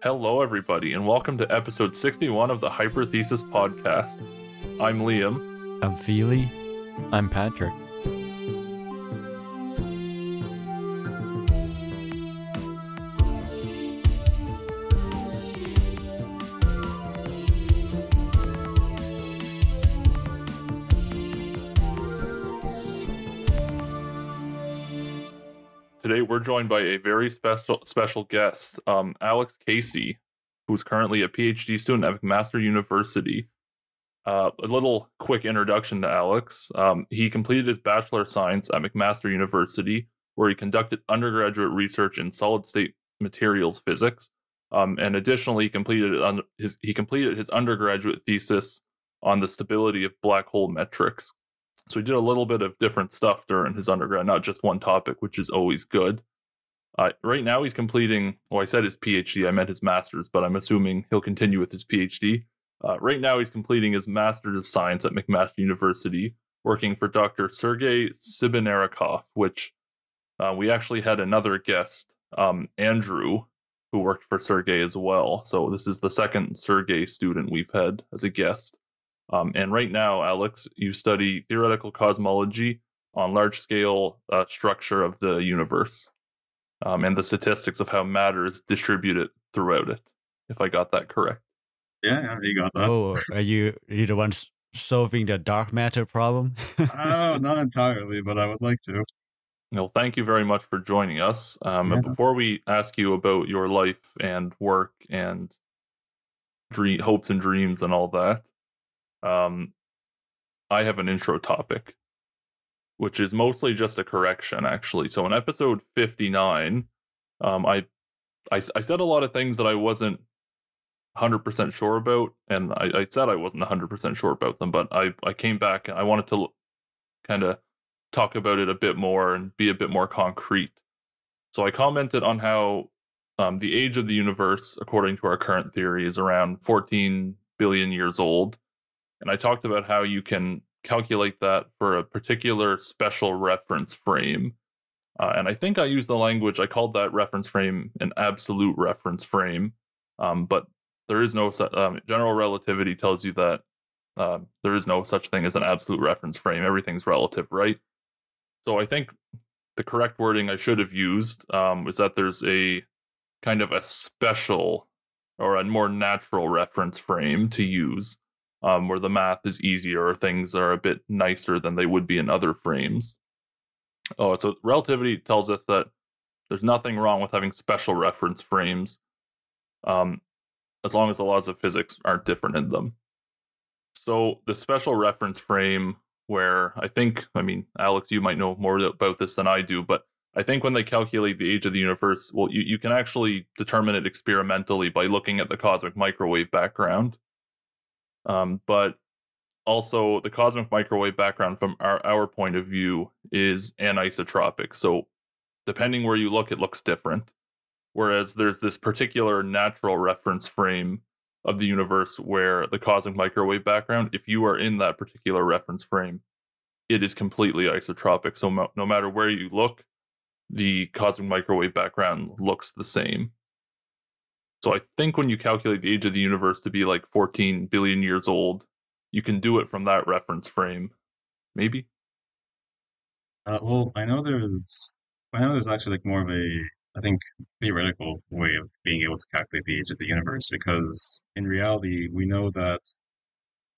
Hello, everybody, and welcome to episode 61 of the Hyperthesis podcast. I'm Liam. I'm Feely. I'm Patrick. Joined by a very special special guest, um, Alex Kayssi, who's currently a PhD student at McMaster University. Uh, a little quick introduction to Alex. Um, he completed his Bachelor of Science at McMaster University, where he conducted undergraduate research in solid state materials physics. Um, and additionally, he completed his he completed his undergraduate thesis on the stability of black hole metrics. So he did a little bit of different stuff during his undergrad, not just one topic, which is always good. Uh, right now, he's completing. Well, I said his PhD. I meant his master's, but I'm assuming he'll continue with his PhD. Uh, right now, he's completing his Master's of Science at McMaster University, working for Dr. Sergei Sibiryakov, which uh, we actually had another guest, um, Andrew, who worked for Sergei as well. So this is the second Sergei student we've had as a guest. Um, and right now, Alex, you study theoretical cosmology on large scale uh, structure of the universe um, and the statistics of how matter is distributed throughout it, if I got that correct. Yeah, yeah you got that. Oh, are you, are you the ones solving the dark matter problem? oh, not entirely, but I would like to. Well, thank you very much for joining us. Um, yeah. Before we ask you about your life and work and dream, hopes and dreams and all that, um, I have an intro topic, which is mostly just a correction, actually. So in episode 59, um, I, I, I said a lot of things that I wasn't 100% sure about, and I, I said I wasn't 100% sure about them, but I, I came back and I wanted to kind of talk about it a bit more and be a bit more concrete. So I commented on how um, the age of the universe, according to our current theory, is around 14 billion years old. And I talked about how you can calculate that for a particular special reference frame. Uh, and I think I used the language, I called that reference frame an absolute reference frame. Um, but there is no um, general relativity tells you that uh, there is no such thing as an absolute reference frame. Everything's relative, right? So I think the correct wording I should have used um, is that there's a kind of a special or a more natural reference frame to use um, where the math is easier or things are a bit nicer than they would be in other frames. Oh, so relativity tells us that there's nothing wrong with having special reference frames, um, as long as the laws of physics aren't different in them. So the special reference frame, where I think, I mean, Alex, you might know more about this than I do, but I think when they calculate the age of the universe, well, you, you can actually determine it experimentally by looking at the cosmic microwave background. Um, but also, the cosmic microwave background from our, our point of view is anisotropic. So, depending where you look, it looks different. Whereas there's this particular natural reference frame of the universe where the cosmic microwave background, if you are in that particular reference frame, it is completely isotropic. So, no matter where you look, the cosmic microwave background looks the same. So I think when you calculate the age of the universe to be like 14 billion years old, you can do it from that reference frame. Maybe. Uh, well, I know there's, I know there's actually like more of a, I think, theoretical way of being able to calculate the age of the universe because in reality, we know that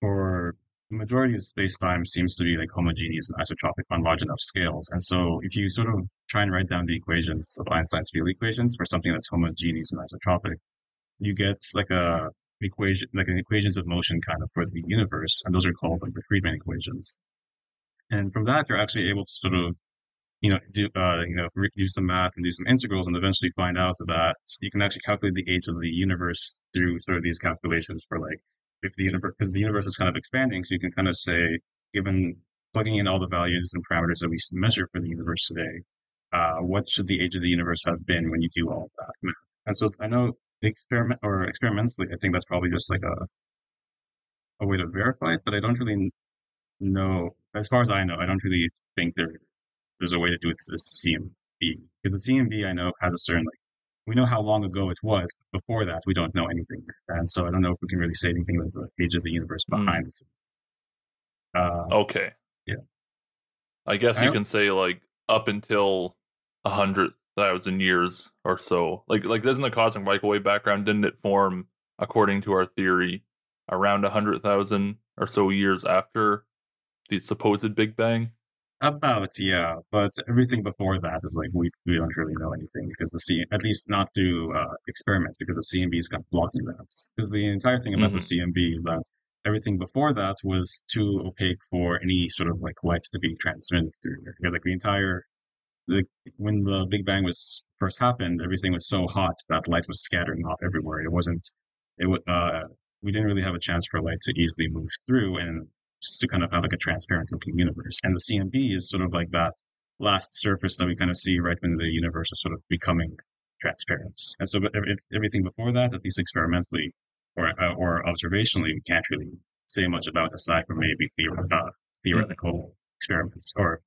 for the majority of space-time seems to be like homogeneous and isotropic on large enough scales. And so if you sort of try and write down the equations of Einstein's field equations for something that's homogeneous and isotropic, you get like a equation, like an equations of motion kind of for the universe, and those are called like the Friedmann equations. And from that, you're actually able to sort of, you know, do uh, you know, do some math and do some integrals, and eventually find out that you can actually calculate the age of the universe through sort of these calculations for like if the universe, because the universe is kind of expanding, so you can kind of say, given plugging in all the values and parameters that we measure for the universe today, uh, what should the age of the universe have been when you do all that math? And so I know the experiment or experimentally, I think that's probably just like a a way to verify it, but I don't really know. As far as I know, I don't really think there there's a way to do it to the CMB because the CMB I know has a certain like we know how long ago it was. Before that, we don't know anything, and so I don't know if we can really say anything about the age of the universe Mm. behind it. Uh, Okay. Yeah. I guess I you can say like up until a hundred thousand years or so. Like like doesn't the cosmic microwave background didn't it form according to our theory around a hundred thousand or so years after the supposed Big Bang? About yeah, but everything before that is like we we don't really know anything because the C at least not through uh, experiments because the CMB's got blocking that. Because the entire thing about the CMB is that everything before that was too opaque for any sort of like light to be transmitted through. Because like the entire like when the Big Bang was first happened, everything was so hot that light was scattering off everywhere. It wasn't it would uh we didn't really have a chance for light to easily move through and just to kind of have like a transparent looking universe. And the CMB is sort of like that last surface that we kind of see right when the universe is sort of becoming transparent. And so, but everything before that, at least experimentally or uh, or observationally, we can't really say much about aside from maybe theor- uh, theoretical experiments or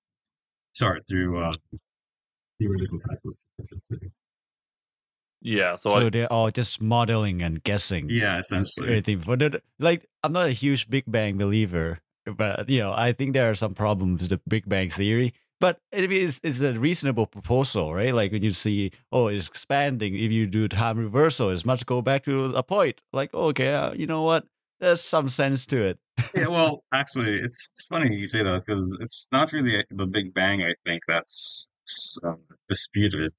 sorry through uh, theoretical. Yeah, so, So I, they're all just modeling and guessing. Yeah, essentially. Everything. But like, I'm not a huge Big Bang believer, but you know, I think there are some problems with the Big Bang theory. But it is it's a reasonable proposal, right? Like when you see, oh, it's expanding. If you do time reversal, it's much go back to a point. Like, okay, uh, you know what? There's some sense to it. yeah, well, actually, it's it's funny you say that because it's not really the Big Bang. I think that's um, disputed,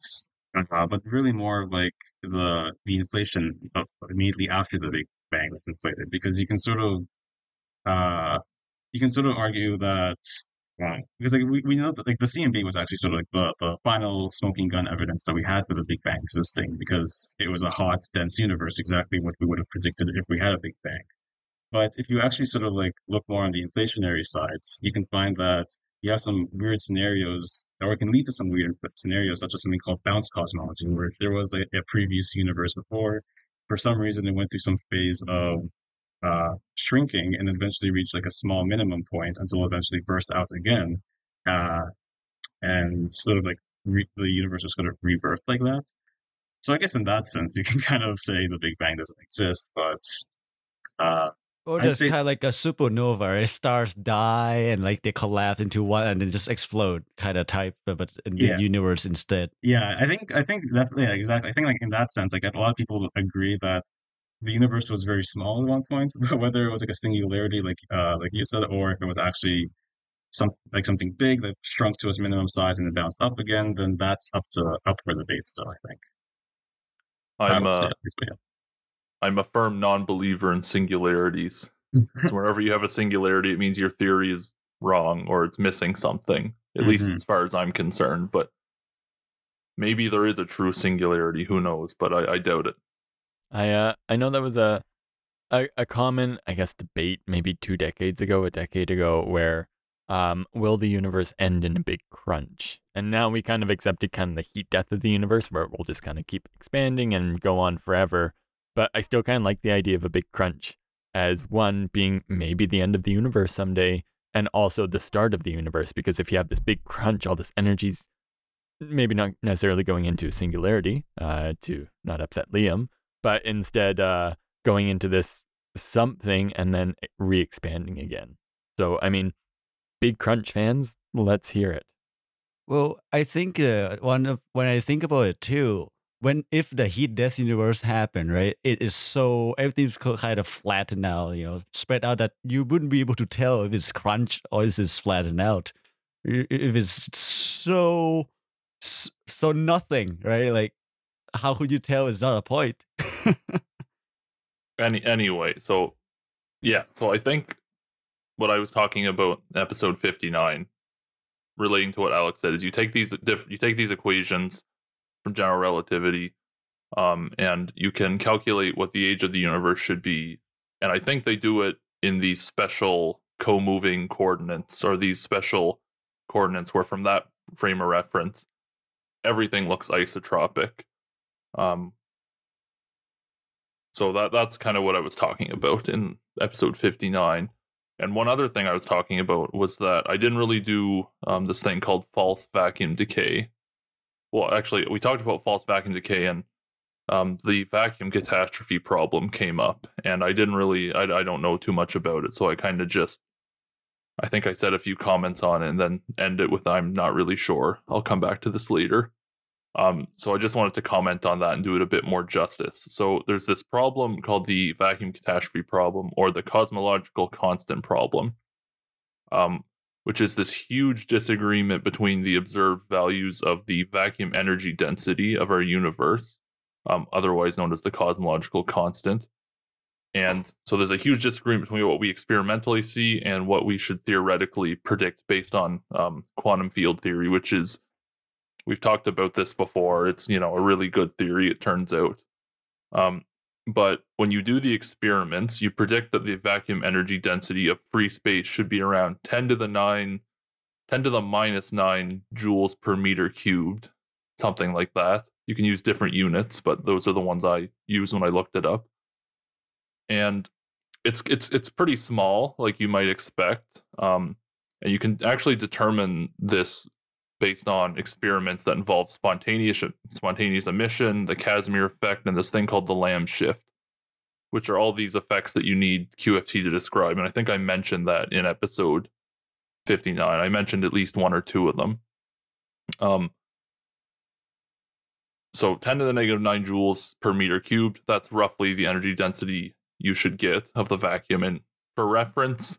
uh, but really more of like the the inflation immediately after the Big Bang that's inflated. Because you can sort of, uh, you can sort of argue that uh, because like we, we know that like the CMB was actually sort of like the the final smoking gun evidence that we had for the Big Bang existing because it was a hot, dense universe, exactly what we would have predicted if we had a Big Bang. But if you actually sort of like look more on the inflationary sides, you can find that you have some weird scenarios, or it can lead to some weird scenarios, such as something called bounce cosmology, where there was a, a previous universe before, for some reason it went through some phase of uh, shrinking and eventually reached like a small minimum point until eventually burst out again, uh, and sort of like re- the universe was sort of rebirthed like that. So I guess in that sense, you can kind of say the Big Bang doesn't exist, but uh, Or I'd say- kind of like a supernova, right? Stars die and like they collapse into one and then just explode, kind of type, but- but in Yeah. the universe instead. Yeah, I think I think definitely yeah, exactly. I think like in that sense, like a lot of people agree that the universe was very small at one point, but whether it was like a singularity, like uh, like you said, or if it was actually some like something big that shrunk to its minimum size and then bounced up again, then that's up to up for debate still. I think. I I'm would say uh, least, yeah. I'm a firm non-believer in singularities. so whenever you have a singularity, it means your theory is wrong or it's missing something. At least Mhm. as far as I'm concerned. But maybe there is a true singularity. Who knows? But I, I doubt it. I uh I know that was a, a a common I guess debate maybe two decades ago, a decade ago, where um will the universe end in a big crunch? And now we kind of accepted kind of the heat death of the universe where it will just kind of keep expanding and go on forever. But I still kind of like the idea of a big crunch as one being maybe the end of the universe someday and also the start of the universe because if you have this big crunch, all this energy's maybe not necessarily going into a singularity uh, to not upset Liam, but instead uh, going into this something and then re-expanding again. So I mean, big crunch fans, let's hear it. Well, I think uh, one of when I think about it too, when if the heat death universe happened, right? It is so everything's kind of flattened out, you know, spread out that you wouldn't be able to tell if it's crunch or if it's flattened out. If it's so so nothing, right? Like, how could you tell it's not a point? Any anyway, so yeah, so I think what I was talking about episode 59 relating to what Alex said is you take these diff- you take these equations from general relativity um and you can calculate what the age of the universe should be and I think they do it in these special co-moving coordinates or these special coordinates where from that frame of reference everything looks isotropic um so that that's kind of what I was talking about in episode 59. And one other thing I was talking about was that I didn't really do um, this thing called false vacuum decay. Well, actually, we talked about false vacuum decay and um, the vacuum catastrophe problem came up, and I didn't really, I, I don't know too much about it, so I kind of just, I think I said a few comments on it and then end it with I'm not really sure. I'll come back to this later. Um, so I just wanted to comment on that and do it a bit more justice. So there's this problem called the vacuum catastrophe problem or the cosmological constant problem, um, which is this huge disagreement between the observed values of the vacuum energy density of our universe, um, otherwise known as the cosmological constant. And so there's a huge disagreement between what we experimentally see and what we should theoretically predict based on um, quantum field theory, which is We've talked about this before. It's you know a really good theory. It turns out, um, but when you do the experiments, you predict that the vacuum energy density of free space should be around 10 to the 9, 10 to the minus 9 joules per meter cubed, something like that. You can use different units, but those are the ones I use when I looked it up. And it's it's it's pretty small, like you might expect. Um, and you can actually determine this based on experiments that involve spontaneous spontaneous emission, the Casimir effect, and this thing called the Lamb shift, which are all these effects that you need QFT to describe. And I think I mentioned that in episode 59. I mentioned at least one or two of them. Um, so 10 to the negative 9 joules per meter cubed, that's roughly the energy density you should get of the vacuum. And for reference,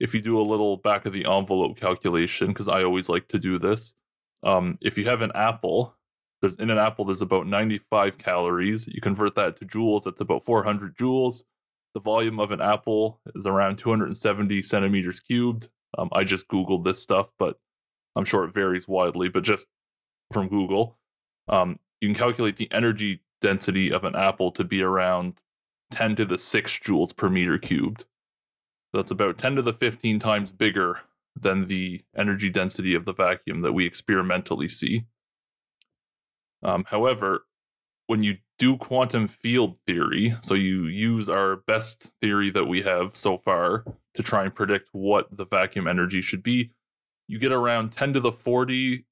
if you do a little back of the envelope calculation, because I always like to do this, um, if you have an apple, there's in an apple there's about 95 calories. You convert that to joules, that's about 400 joules. The volume of an apple is around 270 centimeters cubed. Um, I just googled this stuff, but I'm sure it varies widely. But just from Google, um, you can calculate the energy density of an apple to be around 10 to the 6 joules per meter cubed. That's about 10 to the 15 times bigger than the energy density of the vacuum that we experimentally see. Um, however, when you do quantum field theory, so you use our best theory that we have so far to try and predict what the vacuum energy should be, you get around 10 to the 40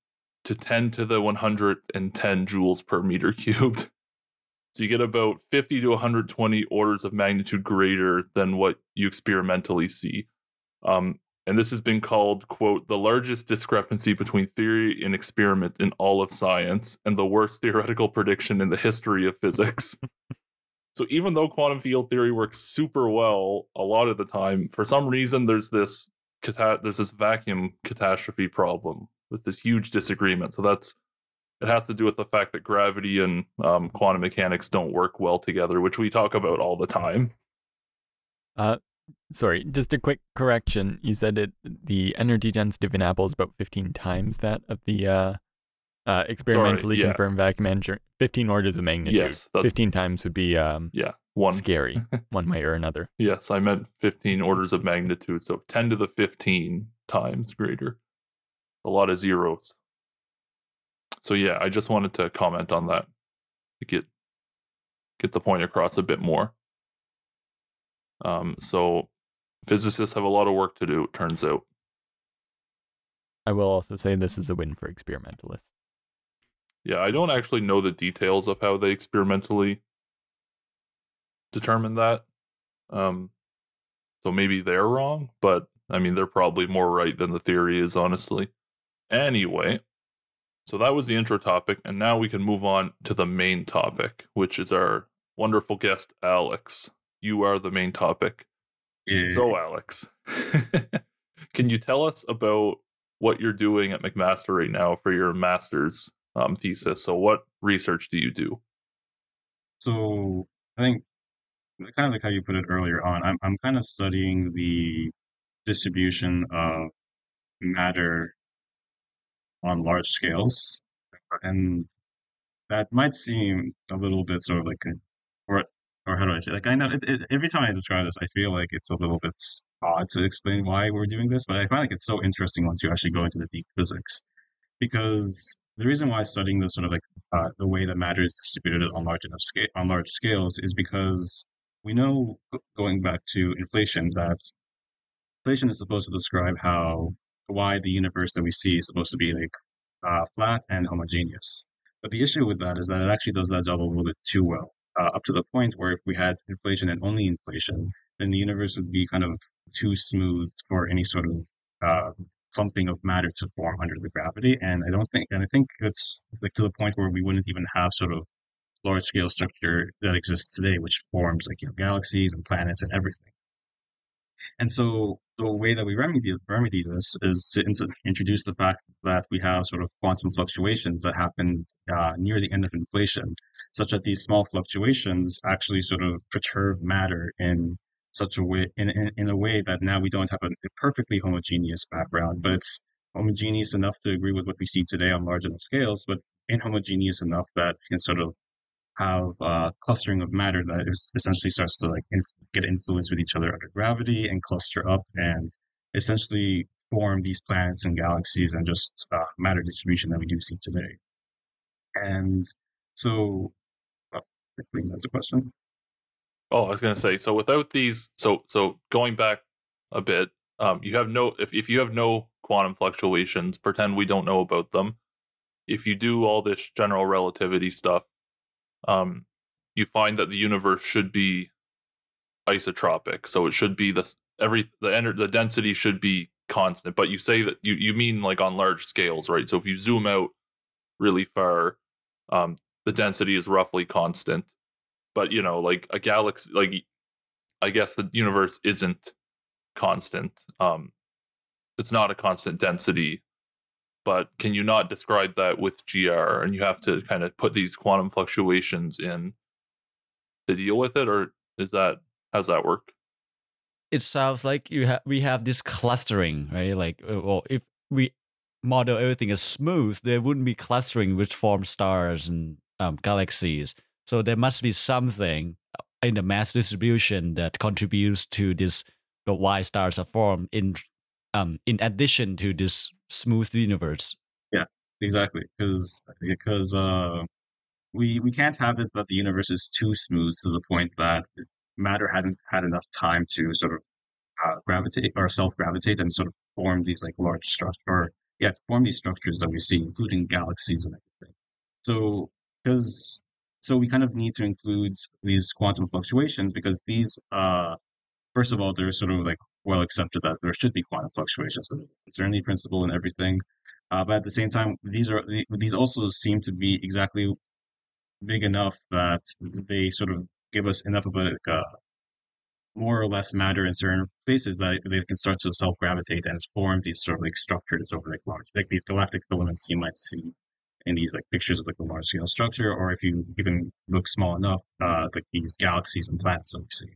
to 10 to the 110 joules per meter cubed. So you get about 50 to 120 orders of magnitude greater than what you experimentally see. Um, and this has been called, quote, the largest discrepancy between theory and experiment in all of science and the worst theoretical prediction in the history of physics. so even though quantum field theory works super well a lot of the time, for some reason there's this there's this vacuum catastrophe problem with this huge disagreement. So that's it has to do with the fact that gravity and um, quantum mechanics don't work well together, which we talk about all the time. Uh, sorry, just a quick correction. You said it the energy density of an apple is about 15 times that of the uh, uh, experimentally sorry, yeah. confirmed vacuum energy. 15 orders of magnitude. Yes, 15 times would be um, yeah, one scary, one way or another. Yes, I meant 15 orders of magnitude, so 10 to the 15 times greater. A lot of zeros so yeah, I just wanted to comment on that to get get the point across a bit more. Um, so physicists have a lot of work to do. It turns out. I will also say this is a win for experimentalists. Yeah, I don't actually know the details of how they experimentally determine that. Um, so maybe they're wrong, but I mean, they're probably more right than the theory is, honestly. Anyway, so that was the intro topic, and now we can move on to the main topic, which is our wonderful guest, Alex. You are the main topic. Yeah. So, Alex, can you tell us about what you're doing at McMaster right now for your master's um, thesis? So, what research do you do? So I think kind of like how you put it earlier on, I'm I'm kind of studying the distribution of matter on large scales, and that might seem a little bit sort of like a, or or how do I say? Like I know it, it, every time I describe this, I feel like it's a little bit odd to explain why we're doing this, but I find like it's so interesting once you actually go into the deep physics, because the reason why studying the sort of like uh, the way that matter is distributed on large enough scale on large scales is because we know going back to inflation that inflation is supposed to describe how why the universe that we see is supposed to be like uh, flat and homogeneous. but the issue with that is that it actually does that job a little bit too well, uh, up to the point where if we had inflation and only inflation, then the universe would be kind of too smooth for any sort of uh, clumping of matter to form under the gravity. And I don't think, and I think it's like to the point where we wouldn't even have sort of large scale structure that exists today, which forms like you know galaxies and planets and everything. And so the way that we remedy remedy this is to introduce the fact that we have sort of quantum fluctuations that happen uh, near the end of inflation, such that these small fluctuations actually sort of perturb matter in such a way in, in, in a way that now we don't have a, perfectly homogeneous background, but it's homogeneous enough to agree with what we see today on large enough scales, but inhomogeneous enough that can sort of have clustering of matter that essentially starts to like inf- get influence with each other under gravity and cluster up and essentially form these planets and galaxies and just uh, matter distribution that we do see today. And so, oh, I think that's a question. Oh, I was gonna say. So without these, so so going back a bit, um, you have no if if you have no quantum fluctuations, pretend we don't know about them. If you do all this general relativity stuff, um, you find that the universe should be isotropic. So it should be the every the ener- the density should be constant. But you say that you you mean like on large scales, right? So if you zoom out really far, um, the density is roughly constant but you know like a galaxy like i guess the universe isn't constant um it's not a constant density but can you not describe that with gr and you have to kind of put these quantum fluctuations in to deal with it or is that how's that work? It sounds like you have we have this clustering right? Like uh, well if we model everything as smooth there wouldn't be clustering which forms stars and um, galaxies. So there must be something in the mass distribution that contributes to this the why stars are formed in um in addition to this smooth universe. Yeah, exactly. Because because uh we we can't have it that the universe is too smooth to the point that matter hasn't had enough time to sort of uh, gravitate or self gravitate and sort of form these like large structures or yeah form these structures that we see, including galaxies and everything. So because so we kind of need to include these quantum fluctuations because these, uh, first of all, they're sort of like well accepted that there should be quantum fluctuations, the uncertainty principle and everything. Uh, but at the same time, these are these also seem to be exactly big enough that they sort of give us enough of a like, uh, more or less matter in certain places that they can start to self gravitate and form these sort of like structures over like large, like these galactic filaments you might see in these like pictures of like a large scale structure, or if you even look small enough, uh, like these galaxies and planets that we see.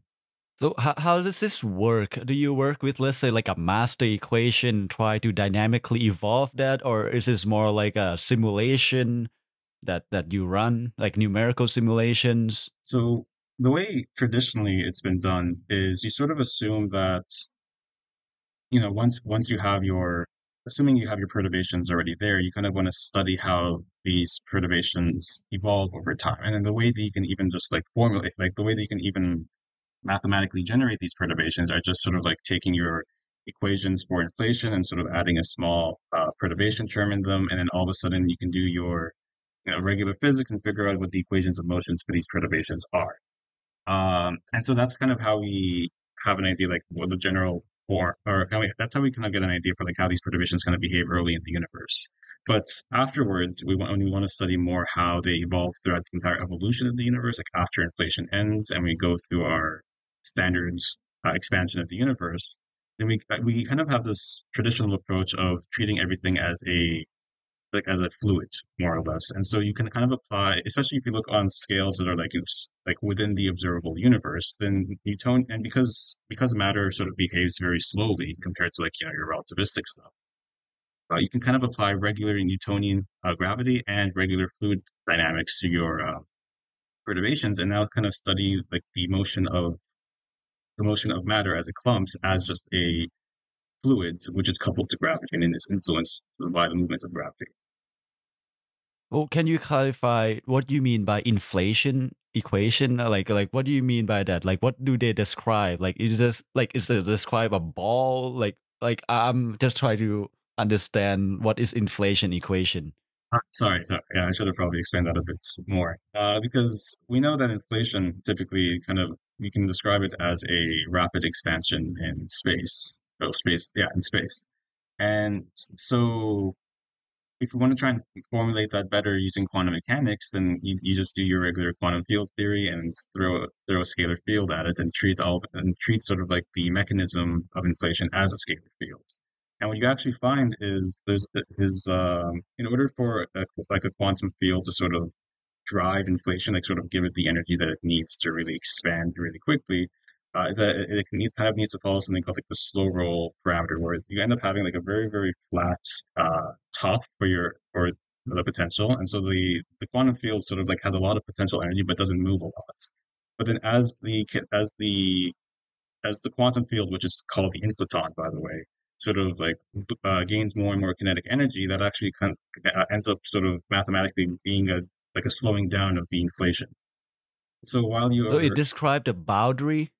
So how, how does this work? Do you work with let's say like a master equation, try to dynamically evolve that, or is this more like a simulation that that you run, like numerical simulations? So the way traditionally it's been done is you sort of assume that you know once once you have your assuming you have your perturbations already there, you kind of want to study how these perturbations evolve over time. And then the way that you can even just like formulate, like the way that you can even mathematically generate these perturbations are just sort of like taking your equations for inflation and sort of adding a small uh, perturbation term in them. And then all of a sudden you can do your you know, regular physics and figure out what the equations of motions for these perturbations are. Um, and so that's kind of how we have an idea like what the general for, or how we, that's how we kind of get an idea for like how these perturbations kind of behave early in the universe. But afterwards, we want, we want to study more how they evolve throughout the entire evolution of the universe, like after inflation ends and we go through our standards uh, expansion of the universe, then we uh, we kind of have this traditional approach of treating everything as a like as a fluid, more or less. And so you can kind of apply, especially if you look on scales that are like you know, like within the observable universe, then Newton and because because matter sort of behaves very slowly compared to like you know your relativistic stuff. Uh, you can kind of apply regular Newtonian uh, gravity and regular fluid dynamics to your uh, perturbations, and now kind of study like the motion of the motion of matter as it clumps as just a fluid which is coupled to gravity and is influenced by the movement of gravity. Well, can you clarify what you mean by inflation equation? Like, like what do you mean by that? Like, what do they describe? Like, is this like is it describe a ball? Like, like I'm just trying to understand what is inflation equation. Uh, sorry, sorry. Yeah, I should have probably explained that a bit more. Uh, because we know that inflation typically kind of we can describe it as a rapid expansion in space. Oh, space, yeah, in space. And so if you want to try and formulate that better using quantum mechanics, then you, you just do your regular quantum field theory and throw throw a scalar field at it and treat all and treat sort of like the mechanism of inflation as a scalar field. And what you actually find is there's is um, in order for a, like a quantum field to sort of drive inflation, like sort of give it the energy that it needs to really expand really quickly, uh, is that it, kind of needs to follow something called like the slow roll parameter, where you end up having like a very very flat uh, top for your for the potential, and so the the quantum field sort of like has a lot of potential energy but doesn't move a lot. But then as the as the as the quantum field, which is called the inflaton, by the way, sort of like uh, gains more and more kinetic energy, that actually kind of uh, ends up sort of mathematically being a like a slowing down of the inflation. So while you so it described the boundary,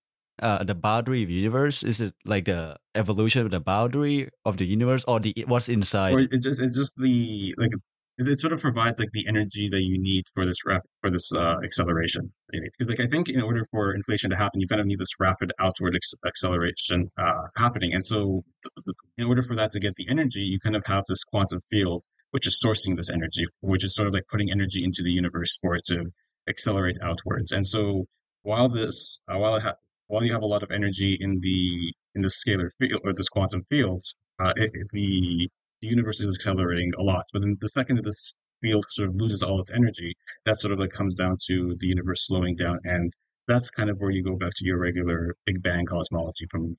uh, the boundary of the universe. Is it like the evolution of the boundary of the universe, or the what's inside? Or it just it's just the like it, it sort of provides like the energy that you need for this rap for this uh, acceleration because like i think in order for inflation to happen you kind of need this rapid outward ex- acceleration uh, happening and so th- in order for that to get the energy you kind of have this quantum field which is sourcing this energy which is sort of like putting energy into the universe for it to accelerate outwards and so while this uh, while it ha- while you have a lot of energy in the in the scalar field or this quantum field uh, it, it, the the universe is accelerating a lot. But then the second that this field sort of loses all its energy, that sort of like comes down to the universe slowing down. And that's kind of where you go back to your regular Big Bang cosmology from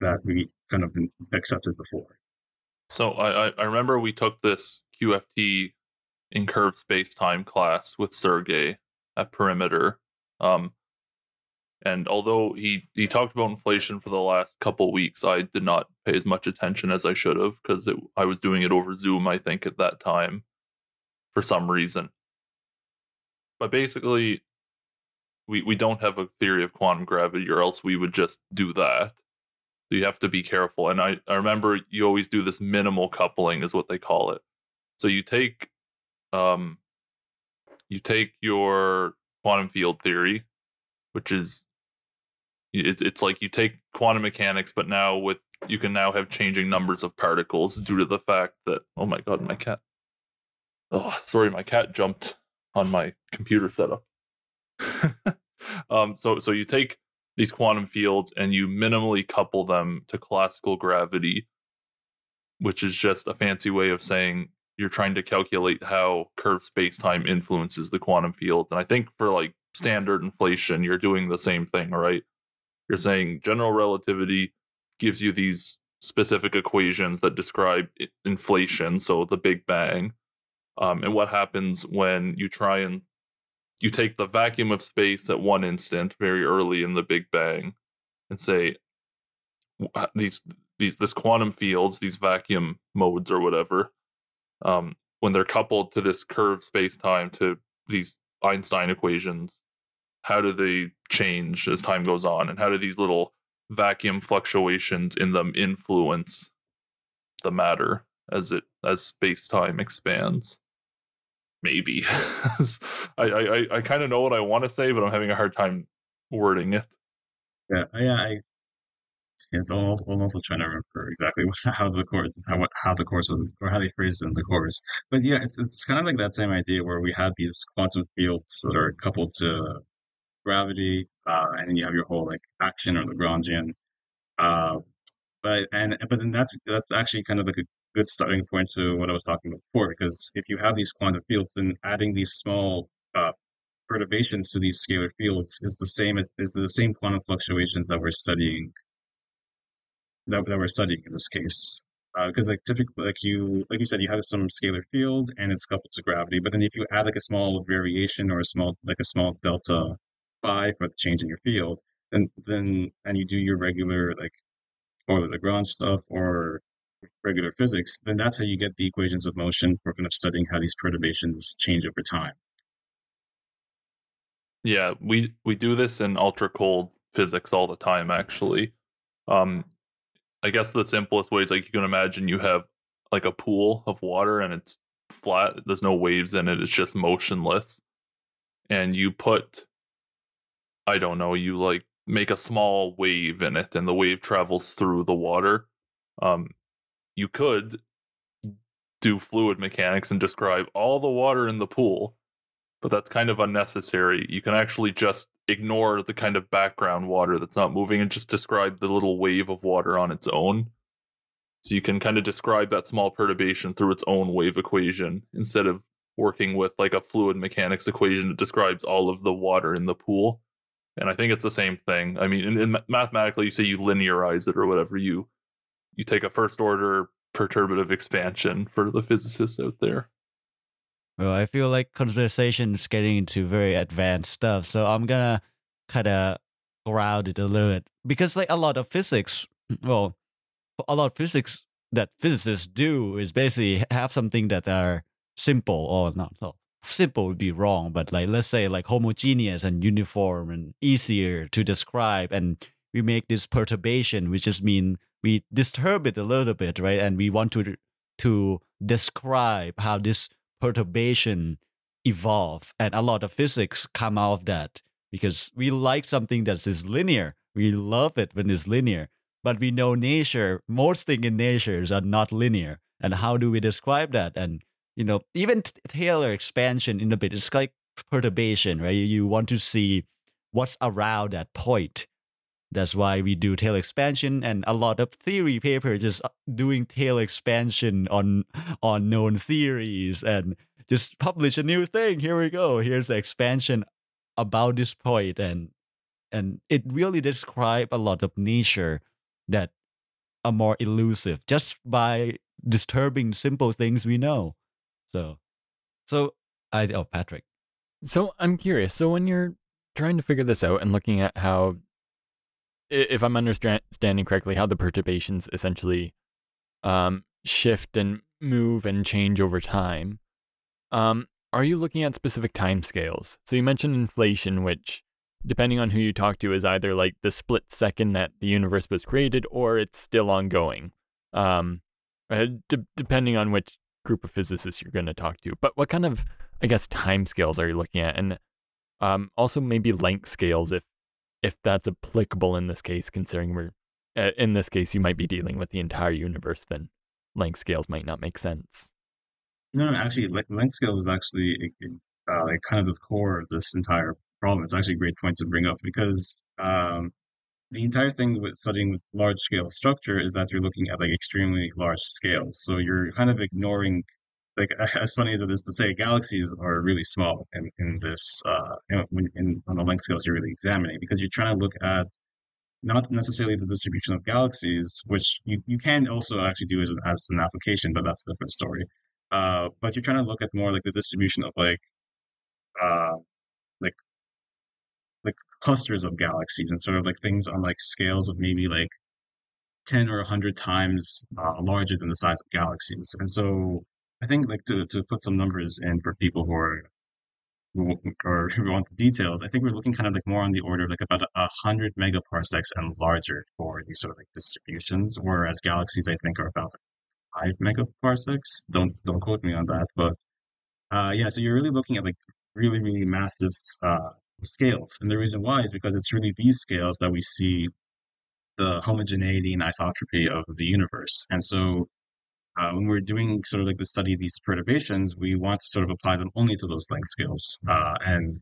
that we kind of accepted before. So I, I remember we took this QFT in curved space time class with Sergey at Perimeter. Um, and although he he talked about inflation for the last couple weeks, I did not pay as much attention as I should have because I was doing it over Zoom. I think at that time, for some reason. But basically, we we don't have a theory of quantum gravity, or else we would just do that. So you have to be careful. And I, I remember you always do this minimal coupling, is what they call it. So you take um you take your quantum field theory, which is it's it's like you take quantum mechanics, but now with you can now have changing numbers of particles due to the fact that oh my god, my cat. Oh, sorry, my cat jumped on my computer setup. um, so so you take these quantum fields and you minimally couple them to classical gravity, which is just a fancy way of saying you're trying to calculate how curved space-time influences the quantum fields. And I think for like standard inflation, you're doing the same thing, right? You're saying general relativity gives you these specific equations that describe inflation, so the Big Bang, um, and what happens when you try and you take the vacuum of space at one instant, very early in the Big Bang, and say these these this quantum fields, these vacuum modes or whatever, um, when they're coupled to this curved space time to these Einstein equations, how do they change as time goes on? And how do these little vacuum fluctuations in them influence the matter as it as space time expands maybe. I i i kind of know what i want to say but i'm having a hard time wording it. Yeah yeah i it's almost almost trying to remember exactly how the course how how the course was or how they phrased it in the course. But yeah it's it's kind of like that same idea where we had these quantum fields that are coupled to gravity, uh, and then you have your whole like action or Lagrangian. Uh, but and but then that's that's actually kind of like a good starting point to what I was talking about before, because if you have these quantum fields, then adding these small uh, perturbations to these scalar fields is the same as is the same quantum fluctuations that we're studying that, that we're studying in this case. Because uh, like typically, like you like you said, you have some scalar field and it's coupled to gravity. But then if you add like a small variation or a small like a small delta phi for the change in your field, then then and you do your regular like the Lagrange stuff or regular physics, then that's how you get the equations of motion for kind of studying how these perturbations change over time. Yeah, we we do this in ultra cold physics all the time actually. Um I guess the simplest way is like you can imagine you have like a pool of water and it's flat. There's no waves in it. It's just motionless. And you put, I don't know, you like make a small wave in it, and the wave travels through the water. Um, you could do fluid mechanics and describe all the water in the pool, but that's kind of unnecessary. You can actually just ignore the kind of background water that's not moving and just describe the little wave of water on its own. So you can kind of describe that small perturbation through its own wave equation instead of working with like a fluid mechanics equation that describes all of the water in the pool. And I think it's the same thing. I mean, in, in mathematically, you say you linearize it or whatever. You you take a first order perturbative expansion for the physicists out there. Well, I feel like conversation is getting into very advanced stuff, so I'm gonna kind of ground it a little bit because, like, a lot of physics, well, a lot of physics that physicists do is basically have something that are simple or not. So simple would be wrong, but like let's say like homogeneous and uniform and easier to describe, and we make this perturbation, which just mean we disturb it a little bit, right? And we want to to describe how this perturbation evolve, and a lot of physics come out of that because we like something that is linear. We love it when it's linear, but we know nature. Most things in nature are not linear, and how do we describe that? And you know, even Taylor expansion in a bit, it's like perturbation, right? You want to see what's around that point that's why we do Taylor expansion and a lot of theory papers just uh, doing Taylor expansion on on known theories and just publish a new thing. Here we go. Here's the expansion about this point and and it really describe a lot of nature that are more elusive just by disturbing simple things we know. So so I oh Patrick. So I'm curious. So when you're trying to figure this out and looking at how if I'm understanding correctly, how the perturbations essentially um, shift and move and change over time. Um, are you looking at specific time scales? So you mentioned inflation, which, depending on who you talk to, is either like the split second that the universe was created or it's still ongoing, um, uh, de- depending on which group of physicists you're going to talk to. But what kind of, I guess, time scales are you looking at? And um, also maybe length scales if if that's applicable in this case, considering we're uh, in this case you might be dealing with the entire universe, then length scales might not make sense. No, no, actually, length scales is actually uh, like kind of the core of this entire problem. It's actually a great point to bring up because um, the entire thing with studying with large scale structure is that you're looking at like extremely large scales. So you're kind of ignoring like as funny as it is to say, galaxies are really small in, in this uh, in, in, on the length scales you're really examining because you're trying to look at not necessarily the distribution of galaxies, which you, you can also actually do as, as an application, but that's a different story. Uh, but you're trying to look at more like the distribution of like uh, like like clusters of galaxies and sort of like things on like scales of maybe like 10 or 100 times uh, larger than the size of galaxies. And so I think like to, to put some numbers in for people who are who, or who want the details, I think we're looking kind of like more on the order of like about a hundred megaparsecs and larger for these sort of like distributions, whereas galaxies I think are about five megaparsecs. Don't don't quote me on that, but uh, yeah, so you're really looking at like really really massive uh, scales, and the reason why is because it's really these scales that we see the homogeneity and isotropy of the universe, and so uh, when we're doing sort of like the study of these perturbations, we want to sort of apply them only to those length scales, uh, and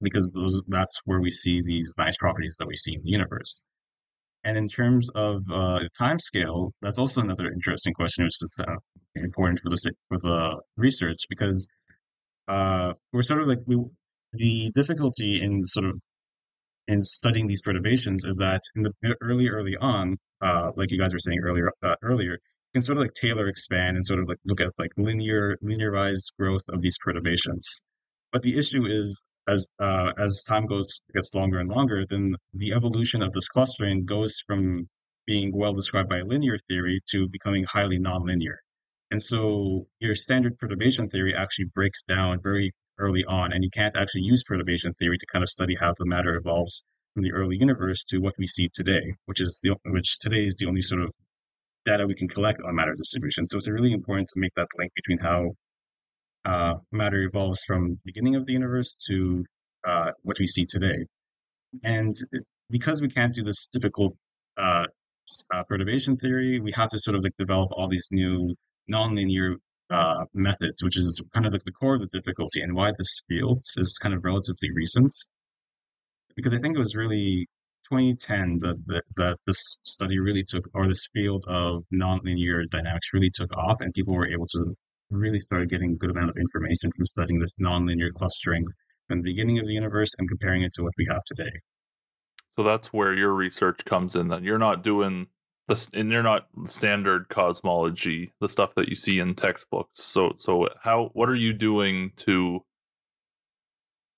because those that's where we see these nice properties that we see in the universe. And in terms of uh, time scale, that's also another interesting question, which is uh, important for the for the research because uh, we're sort of like we the difficulty in sort of in studying these perturbations is that in the early early on, uh, like you guys were saying earlier earlier, can sort of like Taylor expand and sort of like look at like linear linearized growth of these perturbations. But the issue is as uh, as time goes gets longer and longer, then the evolution of this clustering goes from being well described by linear theory to becoming highly nonlinear. And so your standard perturbation theory actually breaks down very early on, and you can't actually use perturbation theory to kind of study how the matter evolves from the early universe to what we see today, which is the which today is the only sort of data we can collect on matter distribution. So it's really important to make that link between how uh, matter evolves from beginning of the universe to uh, what we see today. And because we can't do this typical uh, uh, perturbation theory, we have to sort of like develop all these new nonlinear uh, methods, which is kind of like the core of the difficulty and why this field is kind of relatively recent. Because I think it was really 2010 that, that, that this study really took, or this field of nonlinear dynamics really took off, and people were able to really start getting a good amount of information from studying this nonlinear clustering from the beginning of the universe and comparing it to what we have today. So that's where your research comes in. Then you're not doing this, and you're not standard cosmology, the stuff that you see in textbooks. So, so how? What are you doing to?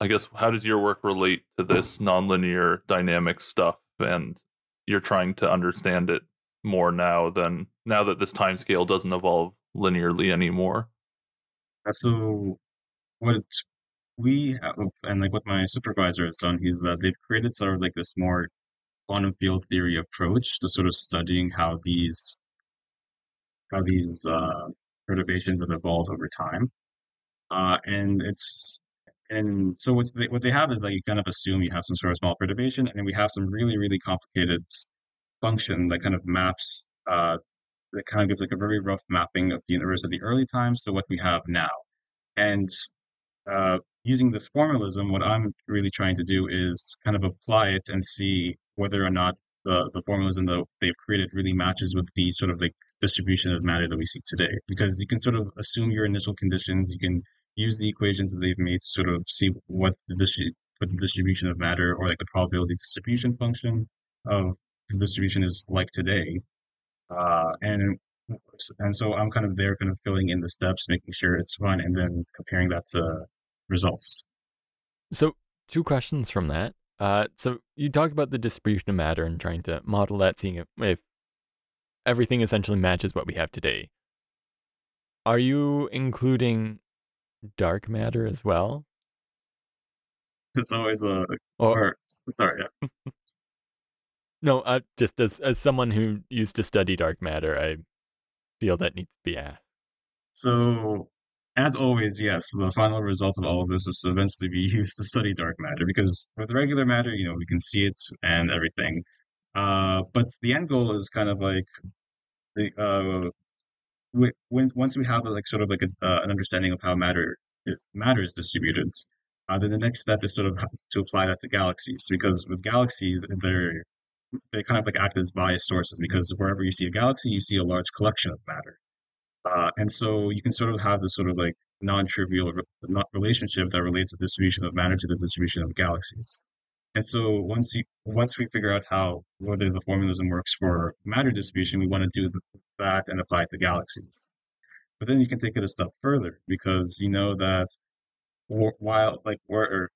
I guess how does your work relate to this nonlinear dynamic stuff? And you're trying to understand it more now than now that this time scale doesn't evolve linearly anymore. So, what we have, and like what my supervisor has done, is that they've created sort of like this more quantum field theory approach to sort of studying how these how these uh, perturbations have evolved over time. Uh, and it's and so what they, what they have is like you kind of assume you have some sort of small perturbation, and then we have some really really complicated function that kind of maps uh, that kind of gives like a very rough mapping of the universe at the early times to what we have now. And uh, using this formalism, what I'm really trying to do is kind of apply it and see whether or not the, the formalism that they've created really matches with the sort of like distribution of matter that we see today. Because you can sort of assume your initial conditions, you can use the equations that they've made to sort of see what the, what the distribution of matter or like the probability distribution function of the distribution is like today. Uh, and and so I'm kind of there, kind of filling in the steps, making sure it's fun, and then comparing that to results. So, two questions from that. Uh, so you talk about the distribution of matter and trying to model that, seeing if, if everything essentially matches what we have today. Are you including dark matter as well? It's always a Or, or sorry, yeah. no, uh, just as as someone who used to study dark matter, I feel that needs to be asked. So as always, yes, the final result of all of this is to eventually be used to study dark matter because with regular matter, you know, we can see it and everything. Uh, but the end goal is kind of like the uh, when once we have like sort of like a, uh, an understanding of how matter is matter is distributed, uh, then the next step is sort of to apply that to galaxies because with galaxies they're they kind of like act as bias sources because wherever you see a galaxy, you see a large collection of matter. Uh, and so you can sort of have this sort of like non-trivial re- relationship that relates the distribution of matter to the distribution of galaxies. And so once you once we figure out how whether the formalism works for matter distribution, we want to do that and apply it to galaxies. But then you can take it a step further because you know that while like or,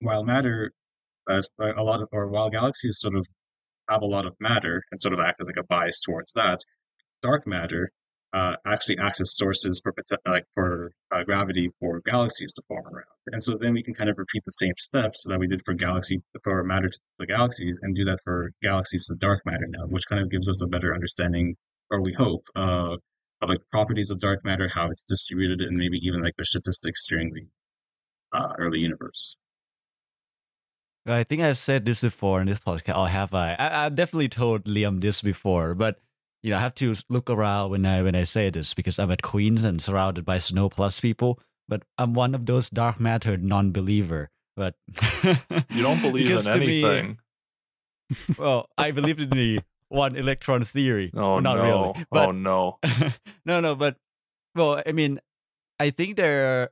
while matter a lot of or while galaxies sort of have a lot of matter and sort of act as like a bias towards that, dark matter uh, actually acts as sources for like for uh, gravity for galaxies to form around. And so then we can kind of repeat the same steps that we did for galaxies for matter to the galaxies and do that for galaxies to dark matter now, which kind of gives us a better understanding, or we hope, uh, of like properties of dark matter, how it's distributed, and maybe even like the statistics during the uh, early universe. I think I've said this before in this podcast. I'll have I, I I've definitely told Liam this before, but you know, I have to look around when I when I say this because I'm at Queens and surrounded by SNO+ people. But I'm one of those dark matter non-believer. But you don't believe in anything. Me, well, I believe in the one electron theory. Oh well, not no! Really. But, oh no! no, no. But well, I mean, I think there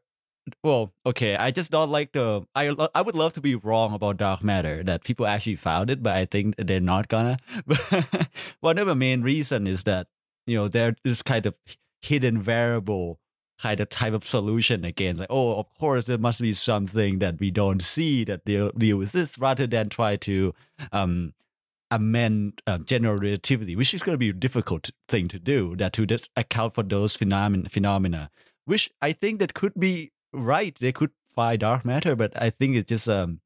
well, okay, I just don't like the. I I would love to be wrong about dark matter that people actually found it, but I think they're not gonna. one of the main reason is that you know there is kind of hidden variable kind of type of solution again. Like, oh, of course, there must be something that we don't see that deal deal with this, rather than try to um amend uh, general relativity, which is going to be a difficult thing to do. That to just account for those phenomena, phenomena, which I think that could be right they could find dark matter but i think it's just um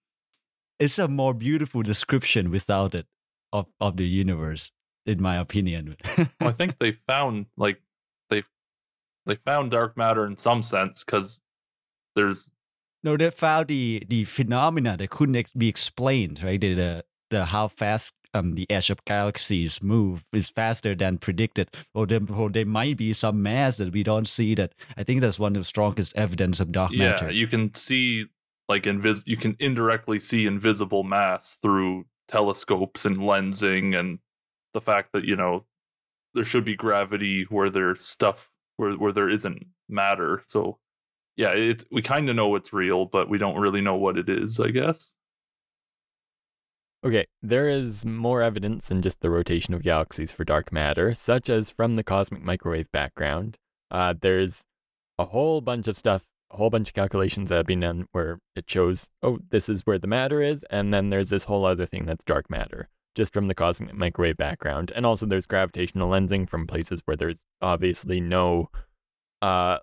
it's a more beautiful description without it of of the universe in my opinion well, i think they found like they they found dark matter in some sense because there's no they found the the phenomena that couldn't ex- be explained right the, the the how fast um, the edge of galaxies move is faster than predicted, or there, or there might be some mass that we don't see. That I think that's one of the strongest evidence of dark yeah, matter. you can see like invis you can indirectly see invisible mass through telescopes and lensing and the fact that you know there should be gravity where there's stuff where where there isn't matter so yeah it's we kind of know it's real but we don't really know what it is i guess Okay, there is more evidence than just the rotation of galaxies for dark matter, such as from the cosmic microwave background. Uh, there's a whole bunch of stuff, a whole bunch of calculations that have been done where it shows, oh, this is where the matter is, and then there's this whole other thing that's dark matter, just from the cosmic microwave background. And also there's gravitational lensing from places where there's obviously no uh,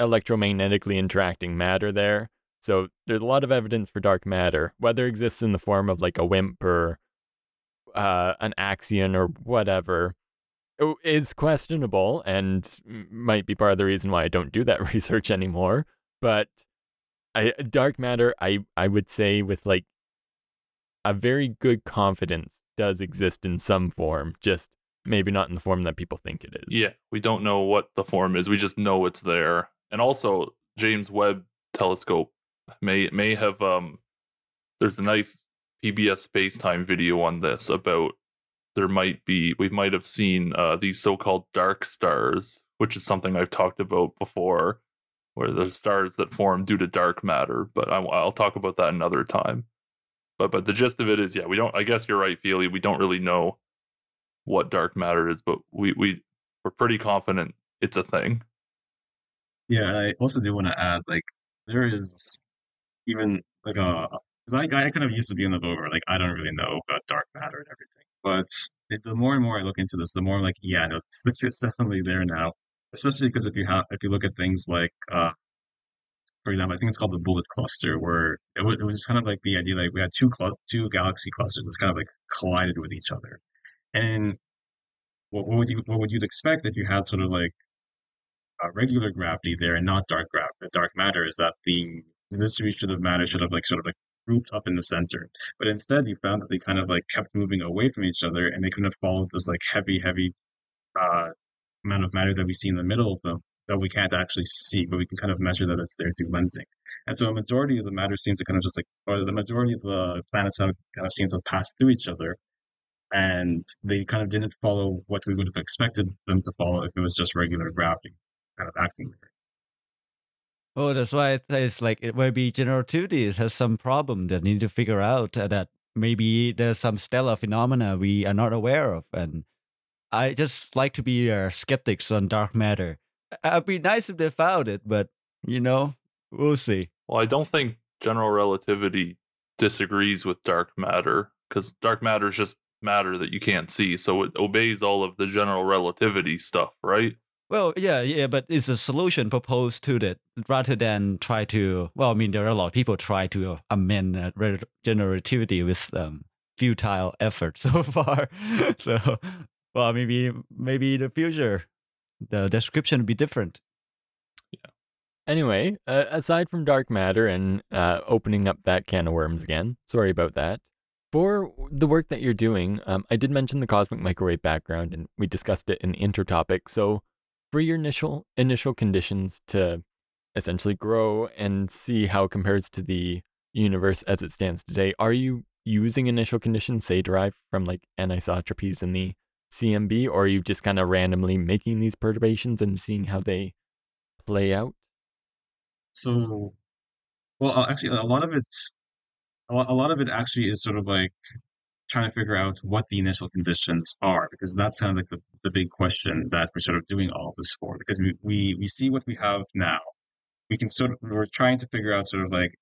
electromagnetically interacting matter there. So there's a lot of evidence for dark matter, whether it exists in the form of like a WIMP or uh, an axion or whatever, is questionable and might be part of the reason why I don't do that research anymore. But I, dark matter, I, I would say with like a very good confidence does exist in some form, just maybe not in the form that people think it is. yeah we don't know what the form is we just know it's there and also james webb telescope may may have um there's a nice pbs space-time video on this about there might be we might have seen uh these so-called dark stars which is something i've talked about before where the stars that form due to dark matter but I, i'll talk about that another time. But but the gist of it is yeah we don't i guess you're right feely we don't really know what dark matter is but we we we're pretty confident it's a thing. Yeah, I also do want to add, like, there is even like a because I, I kind of used to be in the boat where like I don't really know about dark matter and everything, but it, the more and more I look into this, the more I'm like, yeah, no, it's, it's definitely there now. Especially because if you have if you look at things like, uh, for example, I think it's called the bullet cluster, where it was, it was kind of like the idea like we had two cl- two galaxy clusters that's kind of like collided with each other, and what, what would you what would you expect if you had sort of like uh, regular gravity there and not dark gravity, dark matter, is that the the distribution of matter should have like sort of like grouped up in the center. But instead, you found that they kind of like kept moving away from each other, and they couldn't have followed this like heavy, heavy uh, amount of matter that we see in the middle of them that we can't actually see, but we can kind of measure that it's there through lensing. And so a majority of the matter seems to kind of just like, or the majority of the planets kind of seem to pass through each other. And they kind of didn't follow what we would have expected them to follow if it was just regular gravity kind of acting there. Oh, that's why it's like it might be general relativity has some problem that need to figure out uh, that maybe there's some stellar phenomena we are not aware of, and I just like to be uh, skeptics on dark matter. It'd be nice if they found it, but you know, we'll see. Well, I don't think general relativity disagrees with dark matter because dark matter is just matter that you can't see. So it obeys all of the general relativity stuff, right? Well, yeah, yeah, but it's a solution proposed to that rather than try to. Well, I mean, there are a lot of people try to amend uh, re- with um, futile effort so far. so, well, maybe maybe in the future the description be different. Yeah. Anyway, uh, aside from dark matter and uh, opening up that can of worms again, sorry about that. For the work that you're doing, um, I did mention the cosmic microwave background, and we discussed it in the intro topic. So, for your initial initial conditions to essentially grow and see how it compares to the universe as it stands today, are you using initial conditions, say derived from like anisotropies in the CMB, or are you just kind of randomly making these perturbations and seeing how they play out? So, well, actually, a lot of it's a lot of it actually is sort of like trying to figure out what the initial conditions are, because that's kind of like the, the big question that we're sort of doing all of this for. Because we, we we see what we have now, we can sort of we're trying to figure out sort of like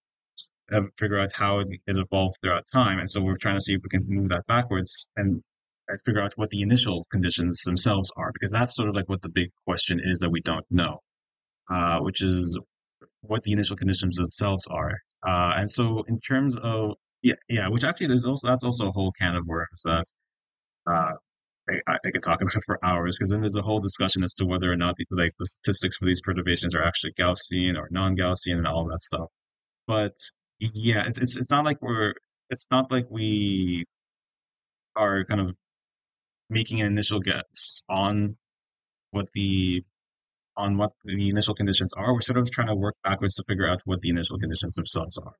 figure out how it, it evolved throughout time, and so we're trying to see if we can move that backwards and and figure out what the initial conditions themselves are, because that's sort of like what the big question is that we don't know, uh, which is what the initial conditions themselves are. Uh, and so in terms of yeah, yeah, which actually there's also that's also a whole can of worms that uh, I, I could talk about for hours because then there's a whole discussion as to whether or not the, like the statistics for these perturbations are actually Gaussian or non-Gaussian and all that stuff. But yeah, it, it's it's not like we're it's not like we are kind of making an initial guess on what the on what the initial conditions are. We're sort of trying to work backwards to figure out what the initial conditions themselves are.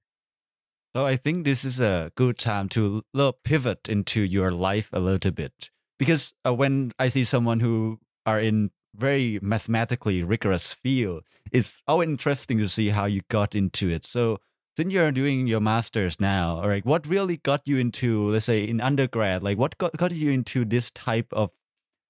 So I think this is a good time to pivot into your life a little bit because uh, when I see someone who are in very mathematically rigorous field, it's always interesting to see how you got into it. So since you're doing your masters now, all right, what really got you into, let's say, in undergrad? Like, what got, got you into this type of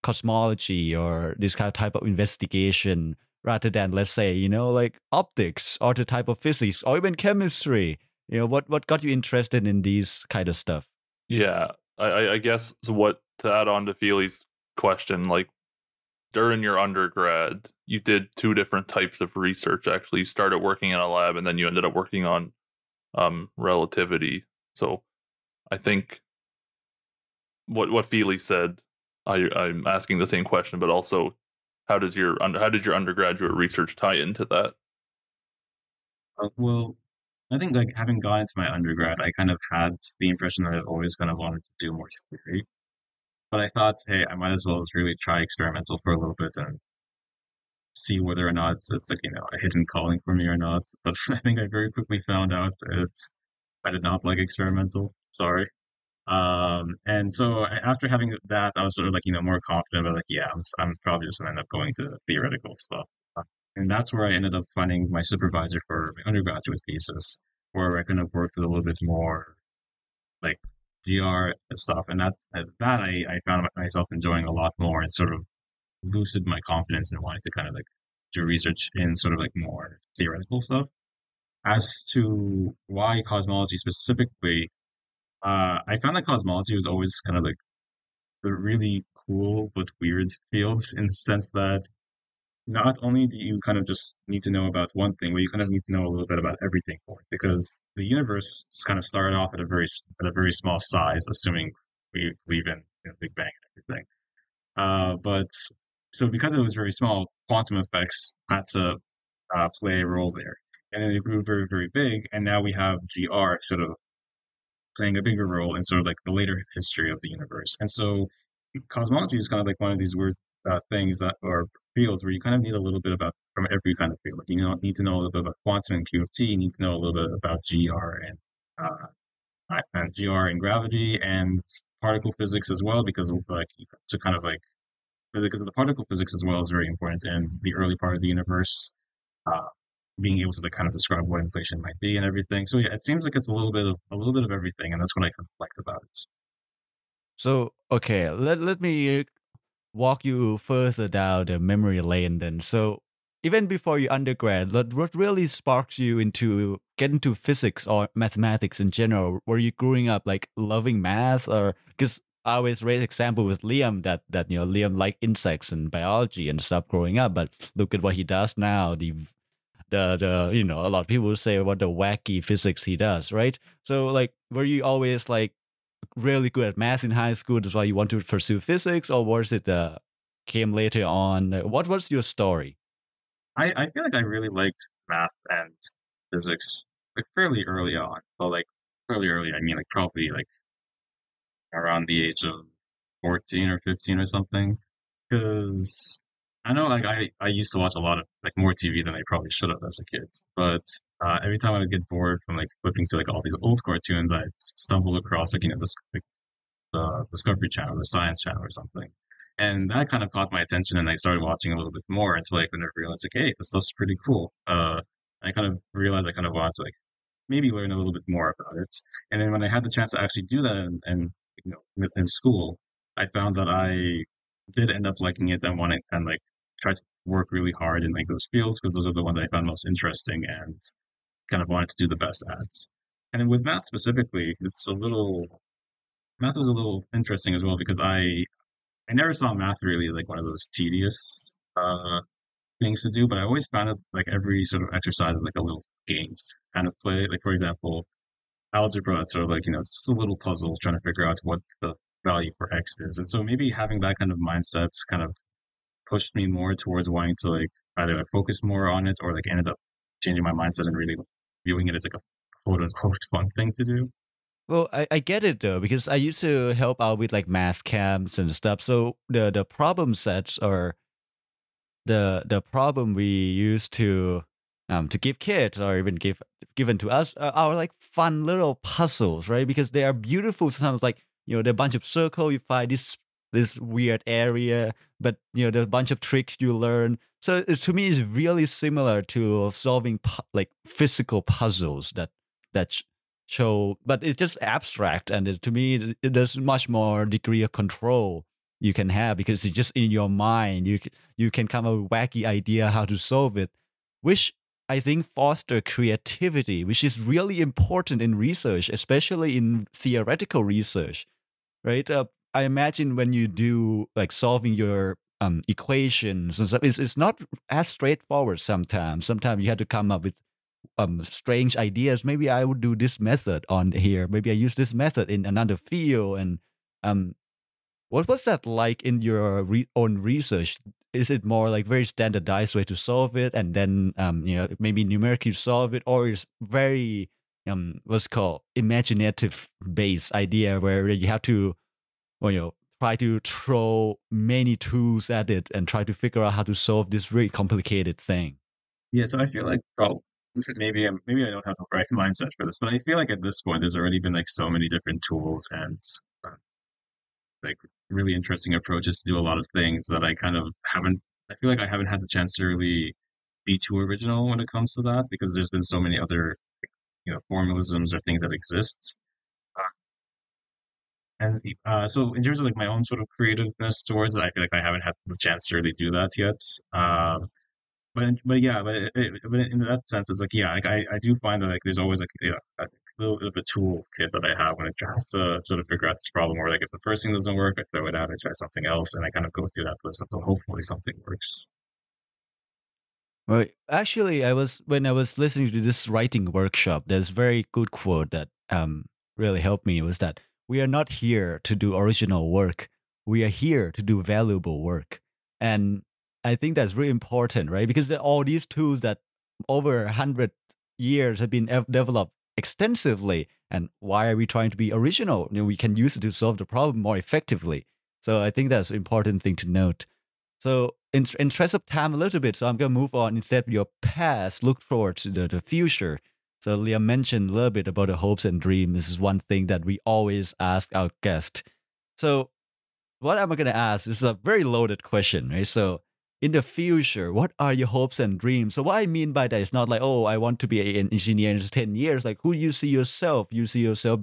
cosmology or this kind of type of investigation rather than, let's say, you know, like optics or the type of physics or even chemistry? You know, what what got you interested in these kind of stuff? Yeah, I, I guess so what to add on to Feely's question, like during your undergrad, you did two different types of research. Actually, you started working in a lab, and then you ended up working on um, relativity. So, I think what what Feely said, I, I'm asking the same question, but also, how does your how did your undergraduate research tie into that? Uh, well, I think like having gone into my undergrad, I kind of had the impression that I've always kind of wanted to do more theory. But I thought, hey, I might as well just really try experimental for a little bit and see whether or not it's like, you know, a hidden calling for me or not. But I think I very quickly found out it's I did not like experimental. Sorry. Um, and so after having that, I was sort of like, you know, more confident about like, yeah, I'm, I'm probably just gonna end up going to theoretical stuff. And that's where I ended up finding my supervisor for my undergraduate thesis, where I kind of worked with a little bit more like GR stuff. And that's that I, I found myself enjoying a lot more and sort of boosted my confidence and wanting to kind of like do research in sort of like more theoretical stuff. As to why cosmology specifically, uh, I found that cosmology was always kind of like the really cool but weird field in the sense that not only do you kind of just need to know about one thing, but you kind of need to know a little bit about everything for it, because the universe just kind of started off at a very at a very small size, assuming we believe in you know, Big Bang and everything. Uh, but so because it was very small, quantum effects had to uh, play a role there, and then it grew very very big, and now we have GR sort of playing a bigger role in sort of like the later history of the universe, and so cosmology is kind of like one of these weird uh, things that are fields where you kind of need a little bit about from every kind of field. Like you need to know a little bit about quantum and QFT. You need to know a little bit about GR and uh, and GR and gravity and particle physics as well, because like to kind of like because of the particle physics as well is very important in the early part of the universe. Uh, being able to like, kind of describe what inflation might be and everything. So yeah, it seems like it's a little bit of a little bit of everything, and that's what I kind of liked about it. So okay, let let me walk you further down the memory lane then. So even before you undergrad, what really sparks you into get into physics or mathematics in general? Were you growing up like loving math or because I always raise example with Liam that that you know Liam liked insects and biology and stuff growing up, but look at what he does now. The the the you know a lot of people say what the wacky physics he does, right? So like, were you always like really good at math in high school. That's why you want to pursue physics, or was it uh, came later on? What was your story? I, I feel like I really liked math and physics like fairly early on. Well, like fairly early, I mean like probably like around the age of fourteen or fifteen or something. Because I know like I, I used to watch a lot of like more TV than I probably should have as a kid. But uh, every time I would get bored from like flipping to like all these old cartoons, I stumbled across like you know this like, the Discovery Channel, the Science Channel, or something. And that kind of caught my attention, and I started watching a little bit more until I kind of realized like, hey, this stuff's pretty cool. Uh, I kind of realized I kind of to like maybe learn a little bit more about it. And then when I had the chance to actually do that, and, you know, in school, I found that I did end up liking it and wanted and like try to work really hard in like those fields because those are the ones I found most interesting and kind of wanted to do the best ads. And then with math specifically, it's a little math was a little interesting as well because I I never saw math really like one of those tedious uh, things to do, but I always found it like every sort of exercise is like a little game kind of play. Like for example, algebra, it's sort of like you know it's just a little puzzle trying to figure out what the value for X is. And so maybe having that kind of mindset kind of pushed me more towards wanting to like either like focus more on it or like ended up changing my mindset and really viewing it as like a quote unquote fun thing to do. Well, I, I get it though, because I used to help out with like math camps and stuff. So the the problem sets are the the problem we used to um to give kids or even give given to us are, are like fun little puzzles, right? Because they are beautiful. Sometimes like you know, they're a bunch of circle you find this this weird area, but you know, there's a bunch of tricks you learn. So it's, to me, it's really similar to solving pu- like physical puzzles that that show, but it's just abstract. And it, to me, it, there's much more degree of control you can have because it's just in your mind. You you can come up with wacky idea how to solve it, which I think foster creativity, which is really important in research, especially in theoretical research, right? Uh, I imagine when you do like solving your um, equations and stuff, it's, it's not as straightforward sometimes. Sometimes you have to come up with um, strange ideas. Maybe I would do this method on here. Maybe I use this method in another field. And um, what was that like in your re- own research? Is it more like very standardized way to solve it, and then um, you know maybe numerically solve it, or is very um what's called imaginative based idea where you have to, well, you know, try to throw many tools at it and try to figure out how to solve this very complicated thing. Yeah, so I feel like oh, maybe I'm maybe I don't have the right mindset for this, but I feel like at this point there's already been like so many different tools and uh, like really interesting approaches to do a lot of things that I kind of haven't. I feel like I haven't had the chance to really be too original when it comes to that because there's been so many other you know formalisms or things that exist. And uh, so in terms of like my own sort of creativeness towards it, I feel like I haven't had the chance to really do that yet. Um, but but yeah, but, it, but in that sense, it's like yeah, like I, I do find that like there's always like yeah, a little bit of a toolkit that I have when it tries to sort of figure out this problem. Or like if the first thing doesn't work, I throw it out and try something else, and I kind of go through that process until hopefully something works. Well, actually, I was when I was listening to this writing workshop. There's very good quote that um really helped me was that we are not here to do original work. We are here to do valuable work. And I think that's really important, right? Because all these tools that over a hundred years have been developed extensively, and why are we trying to be original? You know, we can use it to solve the problem more effectively. So I think that's an important thing to note. So in interest of time a little bit, so I'm gonna move on instead of your past, look forward to the, the future. So Liam mentioned a little bit about the hopes and dreams. This is one thing that we always ask our guest. So what am I gonna ask? This is a very loaded question, right? So in the future, what are your hopes and dreams? So what I mean by that is not like, oh, I want to be an engineer in 10 years. Like who you see yourself? You see yourself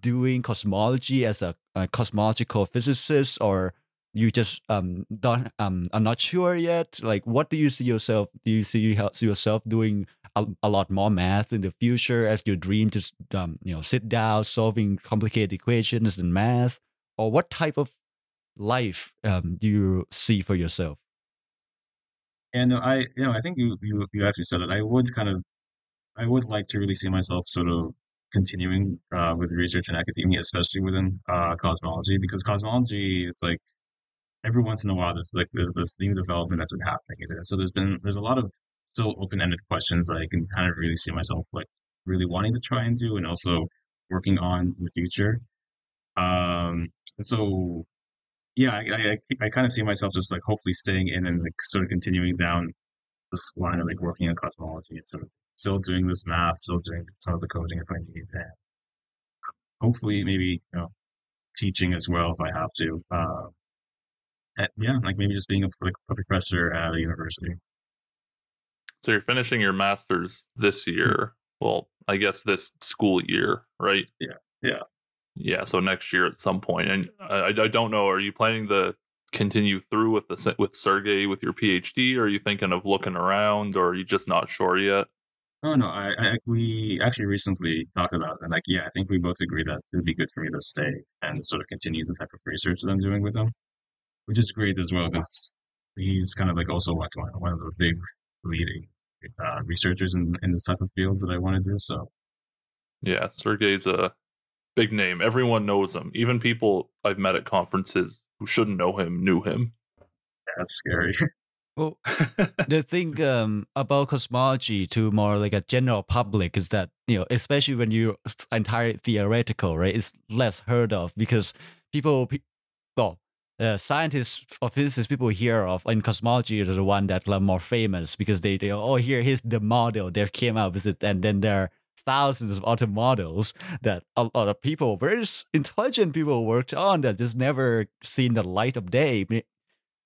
doing cosmology as a, a cosmological physicist or you just um don't um are not sure yet like what do you see yourself do you see yourself doing a, a lot more math in the future as your dream to um you know sit down solving complicated equations and math or what type of life um, do you see for yourself and I, you know, I think you, you, you actually said it. I would kind of, I would like to really see myself sort of continuing uh, with research in academia, especially within uh, cosmology, because cosmology, it's like every once in a while, there's like there's this new development that's been happening. And so there's been there's a lot of still open-ended questions that I can kind of really see myself like really wanting to try and do, and also working on in the future. Um, and so yeah, I, I, I kind of see myself just like hopefully staying in and like sort of continuing down this line of like working on cosmology and sort of still doing this math, still doing some of the coding if I need to. Hopefully, maybe you know, teaching as well if I have to. Uh, yeah, like maybe just being a, like, a professor at a university. So you're finishing your master's this mm-hmm. year. Well, I guess this school year, right? Yeah. Yeah. Yeah, so next year at some point, and I, I don't know. Are you planning to continue through with the with Sergey with your PhD, or are you thinking of looking around, or are you just not sure yet? Oh no, I, I we actually recently talked about it, and like yeah, I think we both agree that it'd be good for me to stay and sort of continue the type of research that I'm doing with him, which is great as well because he's kind of like also like one of the big leading uh, researchers in in this type of field that I want to do. So yeah, Sergey's a big name. Everyone knows him. Even people I've met at conferences who shouldn't know him knew him. That's scary. Well, the thing um, about cosmology to more like a general public is that you know, especially when you're entirely theoretical, right? It's less heard of because people, well, uh, scientists or physicists people hear of in cosmology is the one that are more famous because they, they oh here here's the model they came out with it. And then there are thousands of other models that a lot of people very intelligent people worked on that just never seen the light of day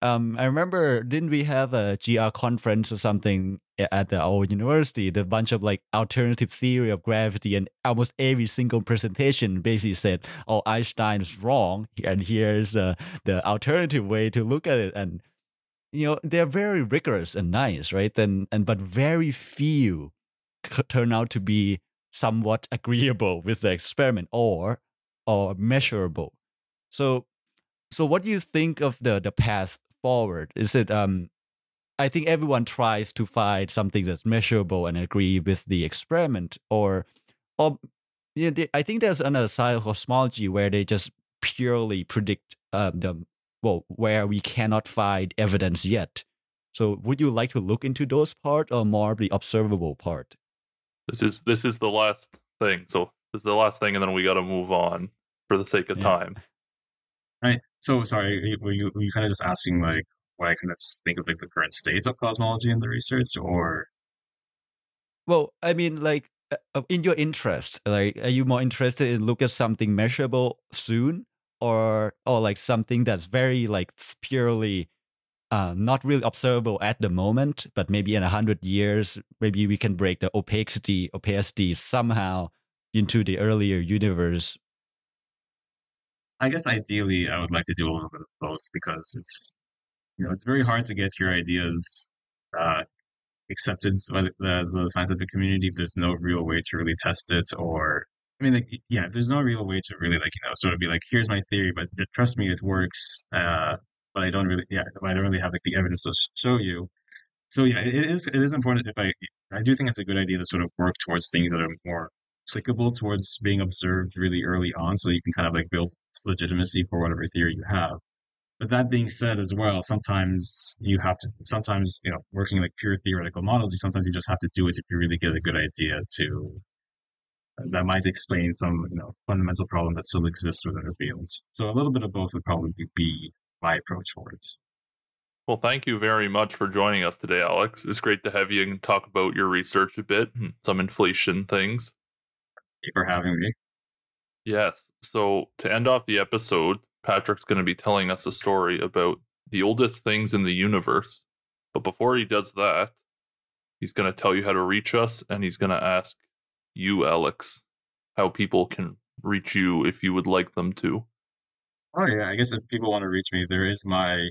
um, I remember, didn't we have a GR conference or something at the old university? The bunch of like alternative theory of gravity, and almost every single presentation basically said, "Oh, Einstein is wrong, and here's uh, the alternative way to look at it." And you know, they're very rigorous and nice, right? And and but very few turn out to be somewhat agreeable with the experiment or or measurable. So so what do you think of the the path forward? Is it um I think everyone tries to find something that's measurable and agree with the experiment or or you know, I think there's another side of cosmology where they just purely predict um, the well where we cannot find evidence yet. So would you like to look into those part or more the observable part? This is this is the last thing. So this is the last thing, and then we got to move on for the sake of yeah. time. Right. So sorry, were you were you kind of just asking like what I kind of think of like the current states of cosmology and the research, or? Well, I mean, like uh, in your interest, like are you more interested in look at something measurable soon, or or like something that's very like purely uh, not really observable at the moment, but maybe in a hundred years, maybe we can break the opacity opacity somehow into the earlier universe I guess ideally, I would like to do a little bit of both because it's you know it's very hard to get your ideas uh, accepted by the, the, the, scientific community if there's no real way to really test it or I mean like yeah if there's no real way to really like you know sort of be like here's my theory but trust me it works uh, but I don't really yeah I don't really have like the evidence to show you. So yeah it is it is important if I I do think it's a good idea to sort of work towards things that are more applicable towards being observed really early on so you can kind of like build legitimacy for whatever theory you have. But that being said, as well, sometimes you have to, sometimes, you know, working like pure theoretical models, you sometimes you just have to do it if you really get a good idea to, uh, that might explain some, you know, fundamental problem that still exists within the fields. So a little bit of both would probably be my approach for it. Well, thank you very much for joining us today, Alex. It's great to have you and talk about your research a bit, some inflation things. Thank you for having me. Yes. So to end off the episode, Patrick's going to be telling us a story about the oldest things in the universe. But before he does that, he's going to tell you how to reach us and he's going to ask you, Alex, how people can reach you if you would like them to. Oh, yeah. I guess if people want to reach me, there is my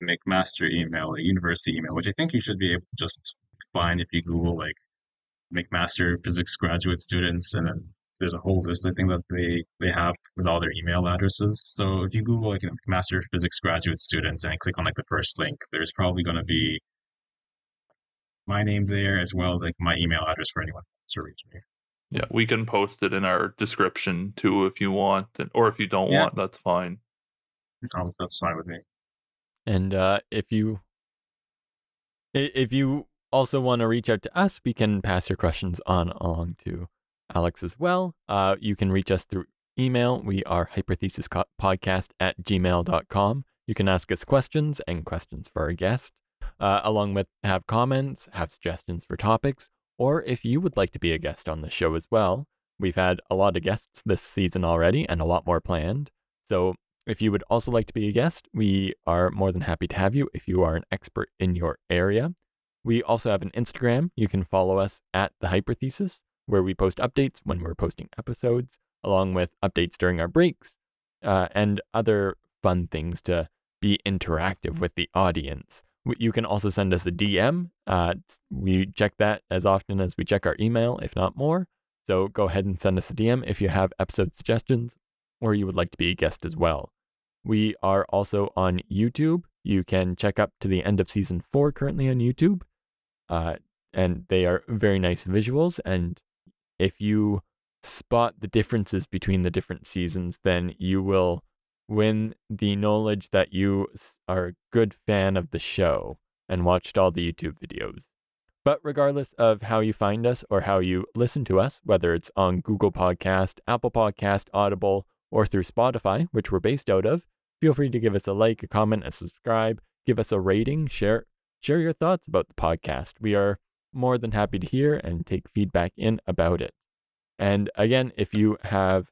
McMaster email, a university email, which I think you should be able to just find if you Google like McMaster physics graduate students and then there's a whole list I think that they they have with all their email addresses. So if you Google like McMaster physics graduate students and click on like the first link, there's probably going to be my name there as well as like my email address for anyone to reach me. Yeah, we can post it in our description too if you want, or if you don't yeah. want, that's fine. Um, that's fine with me. And uh, if you if you also want to reach out to us, we can pass your questions on along to Alex as well. Uh, you can reach us through email. We are hyperthesispodcast at gmail.com. You can ask us questions and questions for our guest, uh, along with have comments, have suggestions for topics, or if you would like to be a guest on the show as well. We've had a lot of guests this season already and a lot more planned. So if you would also like to be a guest, we are more than happy to have you if you are an expert in your area. We also have an Instagram. You can follow us at the Hyperthesis where we post updates when we're posting episodes, along with updates during our breaks, uh, and other fun things to be interactive with the audience. You can also send us a DM. Uh, we check that as often as we check our email, if not more. So go ahead and send us a DM if you have episode suggestions or you would like to be a guest as well. We are also on YouTube. You can check up to the end of season four currently on YouTube. Uh, and they are very nice visuals and if you spot the differences between the different seasons, then you will win the knowledge that you are a good fan of the show and watched all the YouTube videos. But regardless of how you find us or how you listen to us, whether it's on Google Podcast, Apple Podcast, Audible, or through Spotify, which we're based out of, feel free to give us a like, a comment, a subscribe, give us a rating, share share your thoughts about the podcast. We are more than happy to hear and take feedback in about it. And again, if you have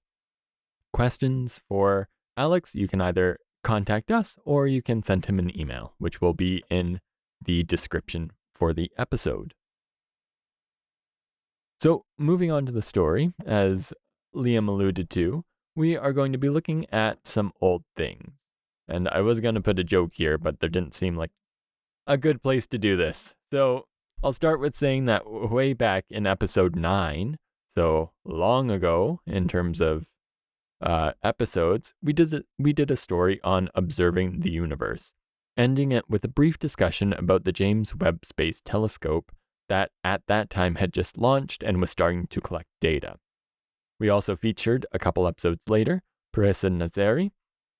questions for Alex, you can either contact us or you can send him an email, which will be in the description for the episode. So, moving on to the story, as Liam alluded to, we are going to be looking at some old things. And I was going to put a joke here, but there didn't seem like a good place to do this. So, I'll start with saying that way back in episode 9, so long ago in terms of uh, episodes, we did, a, we did a story on observing the universe, ending it with a brief discussion about the James Webb Space Telescope that at that time had just launched and was starting to collect data. We also featured a couple episodes later Parisa Nazari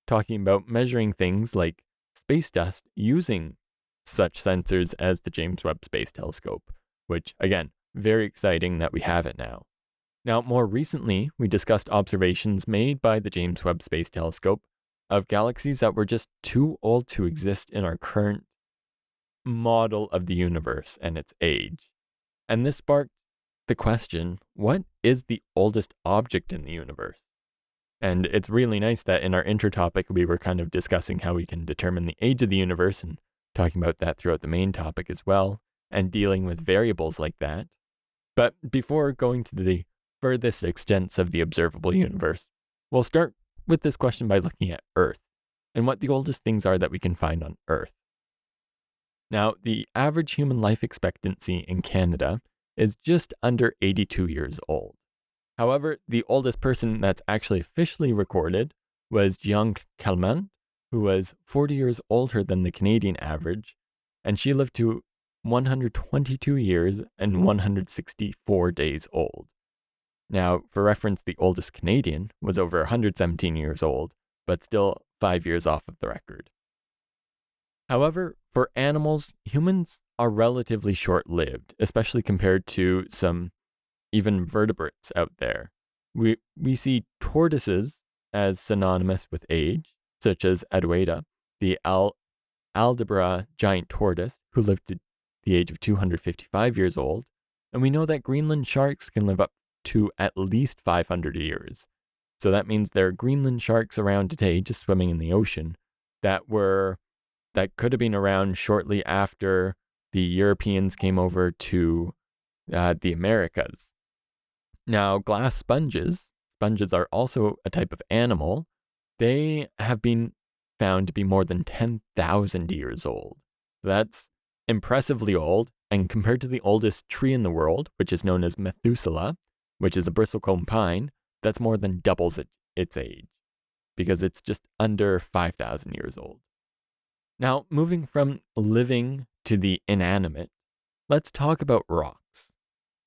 talking about measuring things like space dust using such sensors as the James Webb Space Telescope, which, again, very exciting that we have it now. Now, more recently, we discussed observations made by the James Webb Space Telescope of galaxies that were just too old to exist in our current model of the universe and its age. And this sparked the question what is the oldest object in the universe? And it's really nice that in our intro topic, we were kind of discussing how we can determine the age of the universe and talking about that throughout the main topic as well, and dealing with variables like that. But before going to the furthest extents of the observable universe, we'll start with this question by looking at Earth and what the oldest things are that we can find on Earth. Now, the average human life expectancy in Canada is just under 82 years old. However, the oldest person that's actually officially recorded was Jeanne Calment, who was 40 years older than the Canadian average, and she lived to 122 years and hmm. 164 days old. Now, for reference, the oldest Canadian was over 117 years old, but still five years off of the record. However, for animals, humans are relatively short lived, especially compared to some even vertebrates out there. We, we see tortoises as synonymous with age, such as Adwaita, the Al- Aldabra giant tortoise, who lived to the age of 255 years old. And we know that Greenland sharks can live up to at least 500 years. So that means there are Greenland sharks around today just swimming in the ocean that were that could have been around shortly after the Europeans came over to uh, the Americas. Now, glass sponges, sponges are also a type of animal. They have been found to be more than 10,000 years old. That's impressively old, and compared to the oldest tree in the world, which is known as Methuselah, which is a bristlecone pine, that's more than doubles it, its age because it's just under 5,000 years old. Now, moving from living to the inanimate, let's talk about rocks.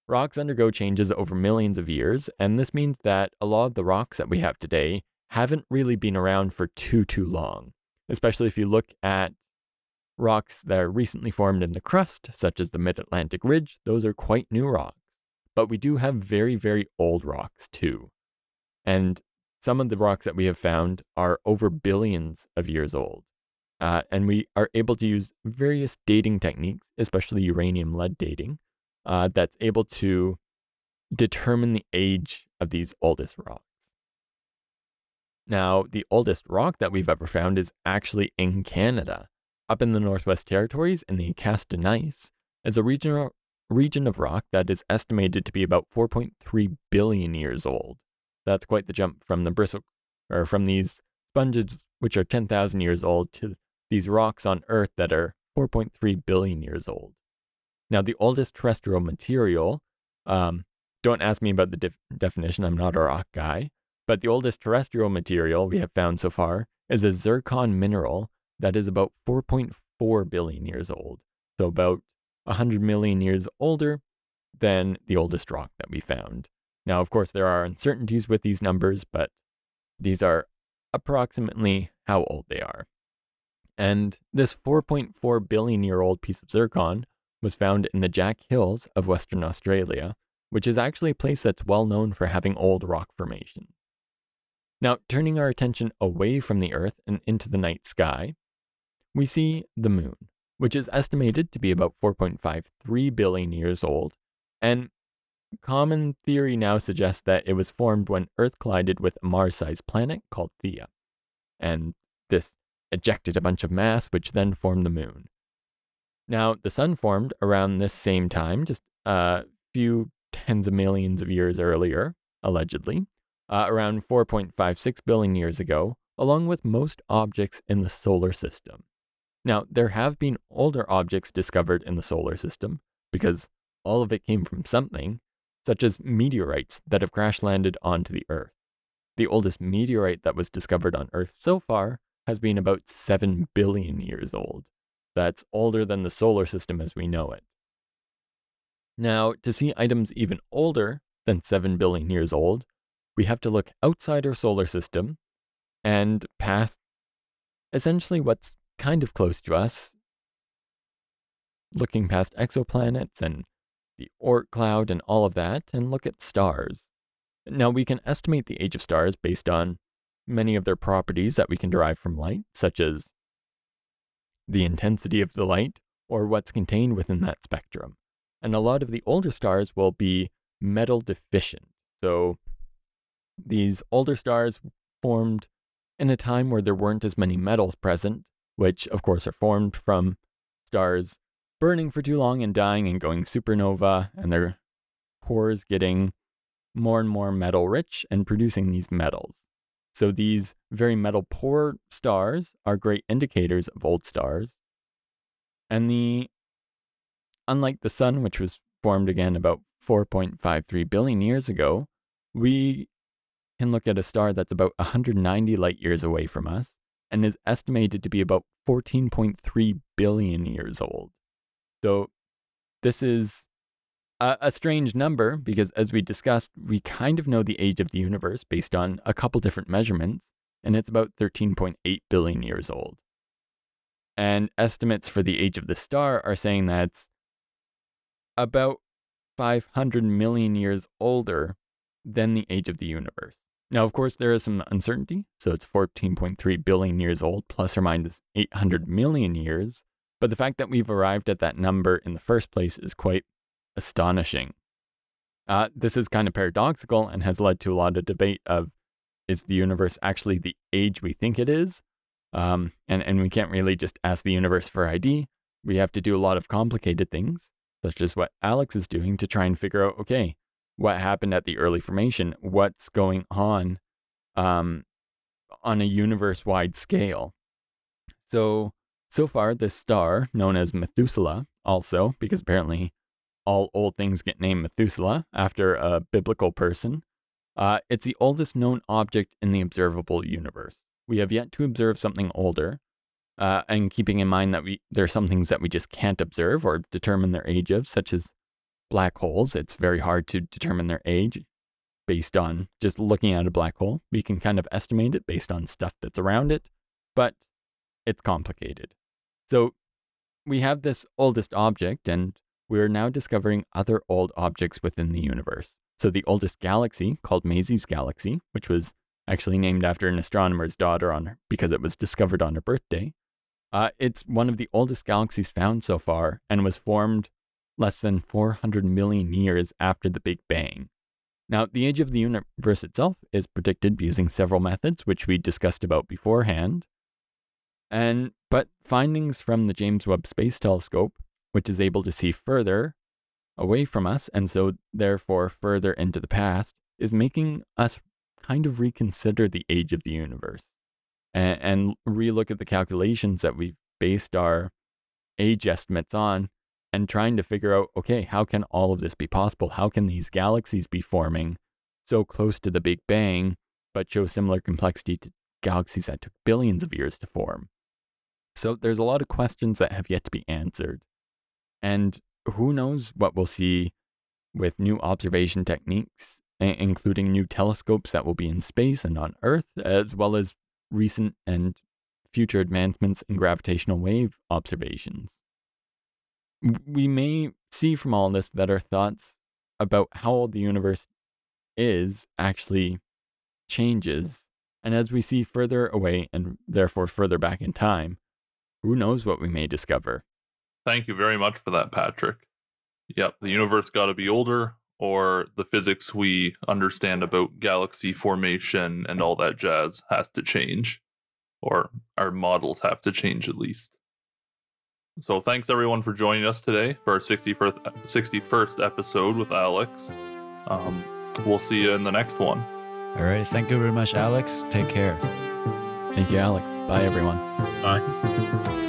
Rocks undergo changes over millions of years, and this means that a lot of the rocks that we have today haven't really been around for too, too long, especially if you look at rocks that are recently formed in the crust, such as the Mid Atlantic Ridge, those are quite new rocks. But we do have very, very old rocks too. And some of the rocks that we have found are over billions of years old. Uh, and we are able to use various dating techniques, especially uranium lead dating, uh, that's able to determine the age of these oldest rocks. Now, the oldest rock that we've ever found is actually in Canada, up in the Northwest Territories in the Acasta Gneiss, is a regional, region of rock that is estimated to be about 4.3 billion years old. That's quite the jump from the bristle or from these sponges which are 10,000 years old to these rocks on Earth that are 4.3 billion years old. Now, the oldest terrestrial material, um, don't ask me about the def- definition, I'm not a rock guy, but the oldest terrestrial material we have found so far is a zircon mineral that is about 4.4 billion years old. So, about 100 million years older than the oldest rock that we found. Now, of course, there are uncertainties with these numbers, but these are approximately how old they are. And this 4.4 billion year old piece of zircon was found in the Jack Hills of Western Australia, which is actually a place that's well known for having old rock formations. Now, turning our attention away from the Earth and into the night sky, we see the Moon, which is estimated to be about 4.53 billion years old. And common theory now suggests that it was formed when Earth collided with a Mars sized planet called Theia. And this ejected a bunch of mass, which then formed the Moon. Now, the Sun formed around this same time, just a few tens of millions of years earlier, allegedly, uh, around 4.56 billion years ago, along with most objects in the solar system. Now, there have been older objects discovered in the solar system because all of it came from something, such as meteorites that have crash landed onto the Earth. The oldest meteorite that was discovered on Earth so far has been about 7 billion years old. That's older than the solar system as we know it. Now, to see items even older than 7 billion years old, we have to look outside our solar system and past essentially what's kind of close to us, looking past exoplanets and the Oort cloud and all of that, and look at stars. Now, we can estimate the age of stars based on many of their properties that we can derive from light, such as the intensity of the light or what's contained within that spectrum. And a lot of the older stars will be metal deficient. So these older stars formed in a time where there weren't as many metals present, which of course are formed from stars burning for too long and dying and going supernova, and their cores getting more and more metal rich and producing these metals. So these very metal poor stars are great indicators of old stars. And the unlike the sun, which was formed again about 4.53 billion years ago, we can look at a star that's about 190 light years away from us and is estimated to be about 14.3 billion years old. So this is a, a, strange number because, as we discussed, we kind of know the age of the universe based on a couple different measurements, and it's about 13.8 billion years old. And estimates for the age of the star are saying that's about 500 million years older than the age of the universe. Now, of course, there is some uncertainty. So it's 14.3 billion years old, plus or minus 800 million years. But the fact that we've arrived at that number in the first place is quite astonishing. Uh, this is kind of paradoxical and has led to a lot of debate of is the universe actually the age we think it is? Um, and, and we can't really just ask the universe for ID. We have to do a lot of complicated things, such as what Alex is doing to try and figure out okay, what happened at the early formation, what's going on um, on a universe wide scale. So, so far, this star, known as Methuselah, also, because apparently all old things get named Methuselah after a biblical person, uh, it's the oldest known object in the observable universe. We have yet to observe something older, uh, and keeping in mind that we there are some things that we just can't observe or determine their age of, such as black holes, it's very hard to determine their age based on just looking at a black hole. We can kind of estimate it based on stuff that's around it, but it's complicated. So we have this oldest object, and we are now discovering other old objects within the universe. So the oldest galaxy, called Maisie's Galaxy, which was actually named after an astronomer's daughter on her because it was discovered on her birthday. Uh, it's one of the oldest galaxies found so far and was formed less than 400 million years after the Big Bang. Now, the age of the universe itself is predicted using several methods, which we discussed about beforehand. And but findings from the James Webb Space Telescope, which is able to see further away from us and so therefore further into the past, is making us kind of reconsider the age of the universe and, and relook at the calculations that we've based our age estimates on and trying to figure out okay, how can all of this be possible? How can these galaxies be forming so close to the Big Bang, but show similar complexity to galaxies that took billions of years to form? So there's a lot of questions that have yet to be answered. And who knows what we'll see with new observation techniques including new telescopes that will be in space and on Earth, as well as recent and future advancements in gravitational wave observations. We may see from all this that our thoughts about how old the universe is actually changes. And as we see further away and therefore further back in time, who knows what we may discover? Thank you very much for that, Patrick. Yep, the universe got to be older, or the physics we understand about galaxy formation and all that jazz has to change, or our models have to change at least. So, thanks everyone for joining us today for our 61st, 61st episode with Alex. Um, we'll see you in the next one. All right. Thank you very much, Alex. Take care. Thank you, Alex. Bye, everyone. Bye.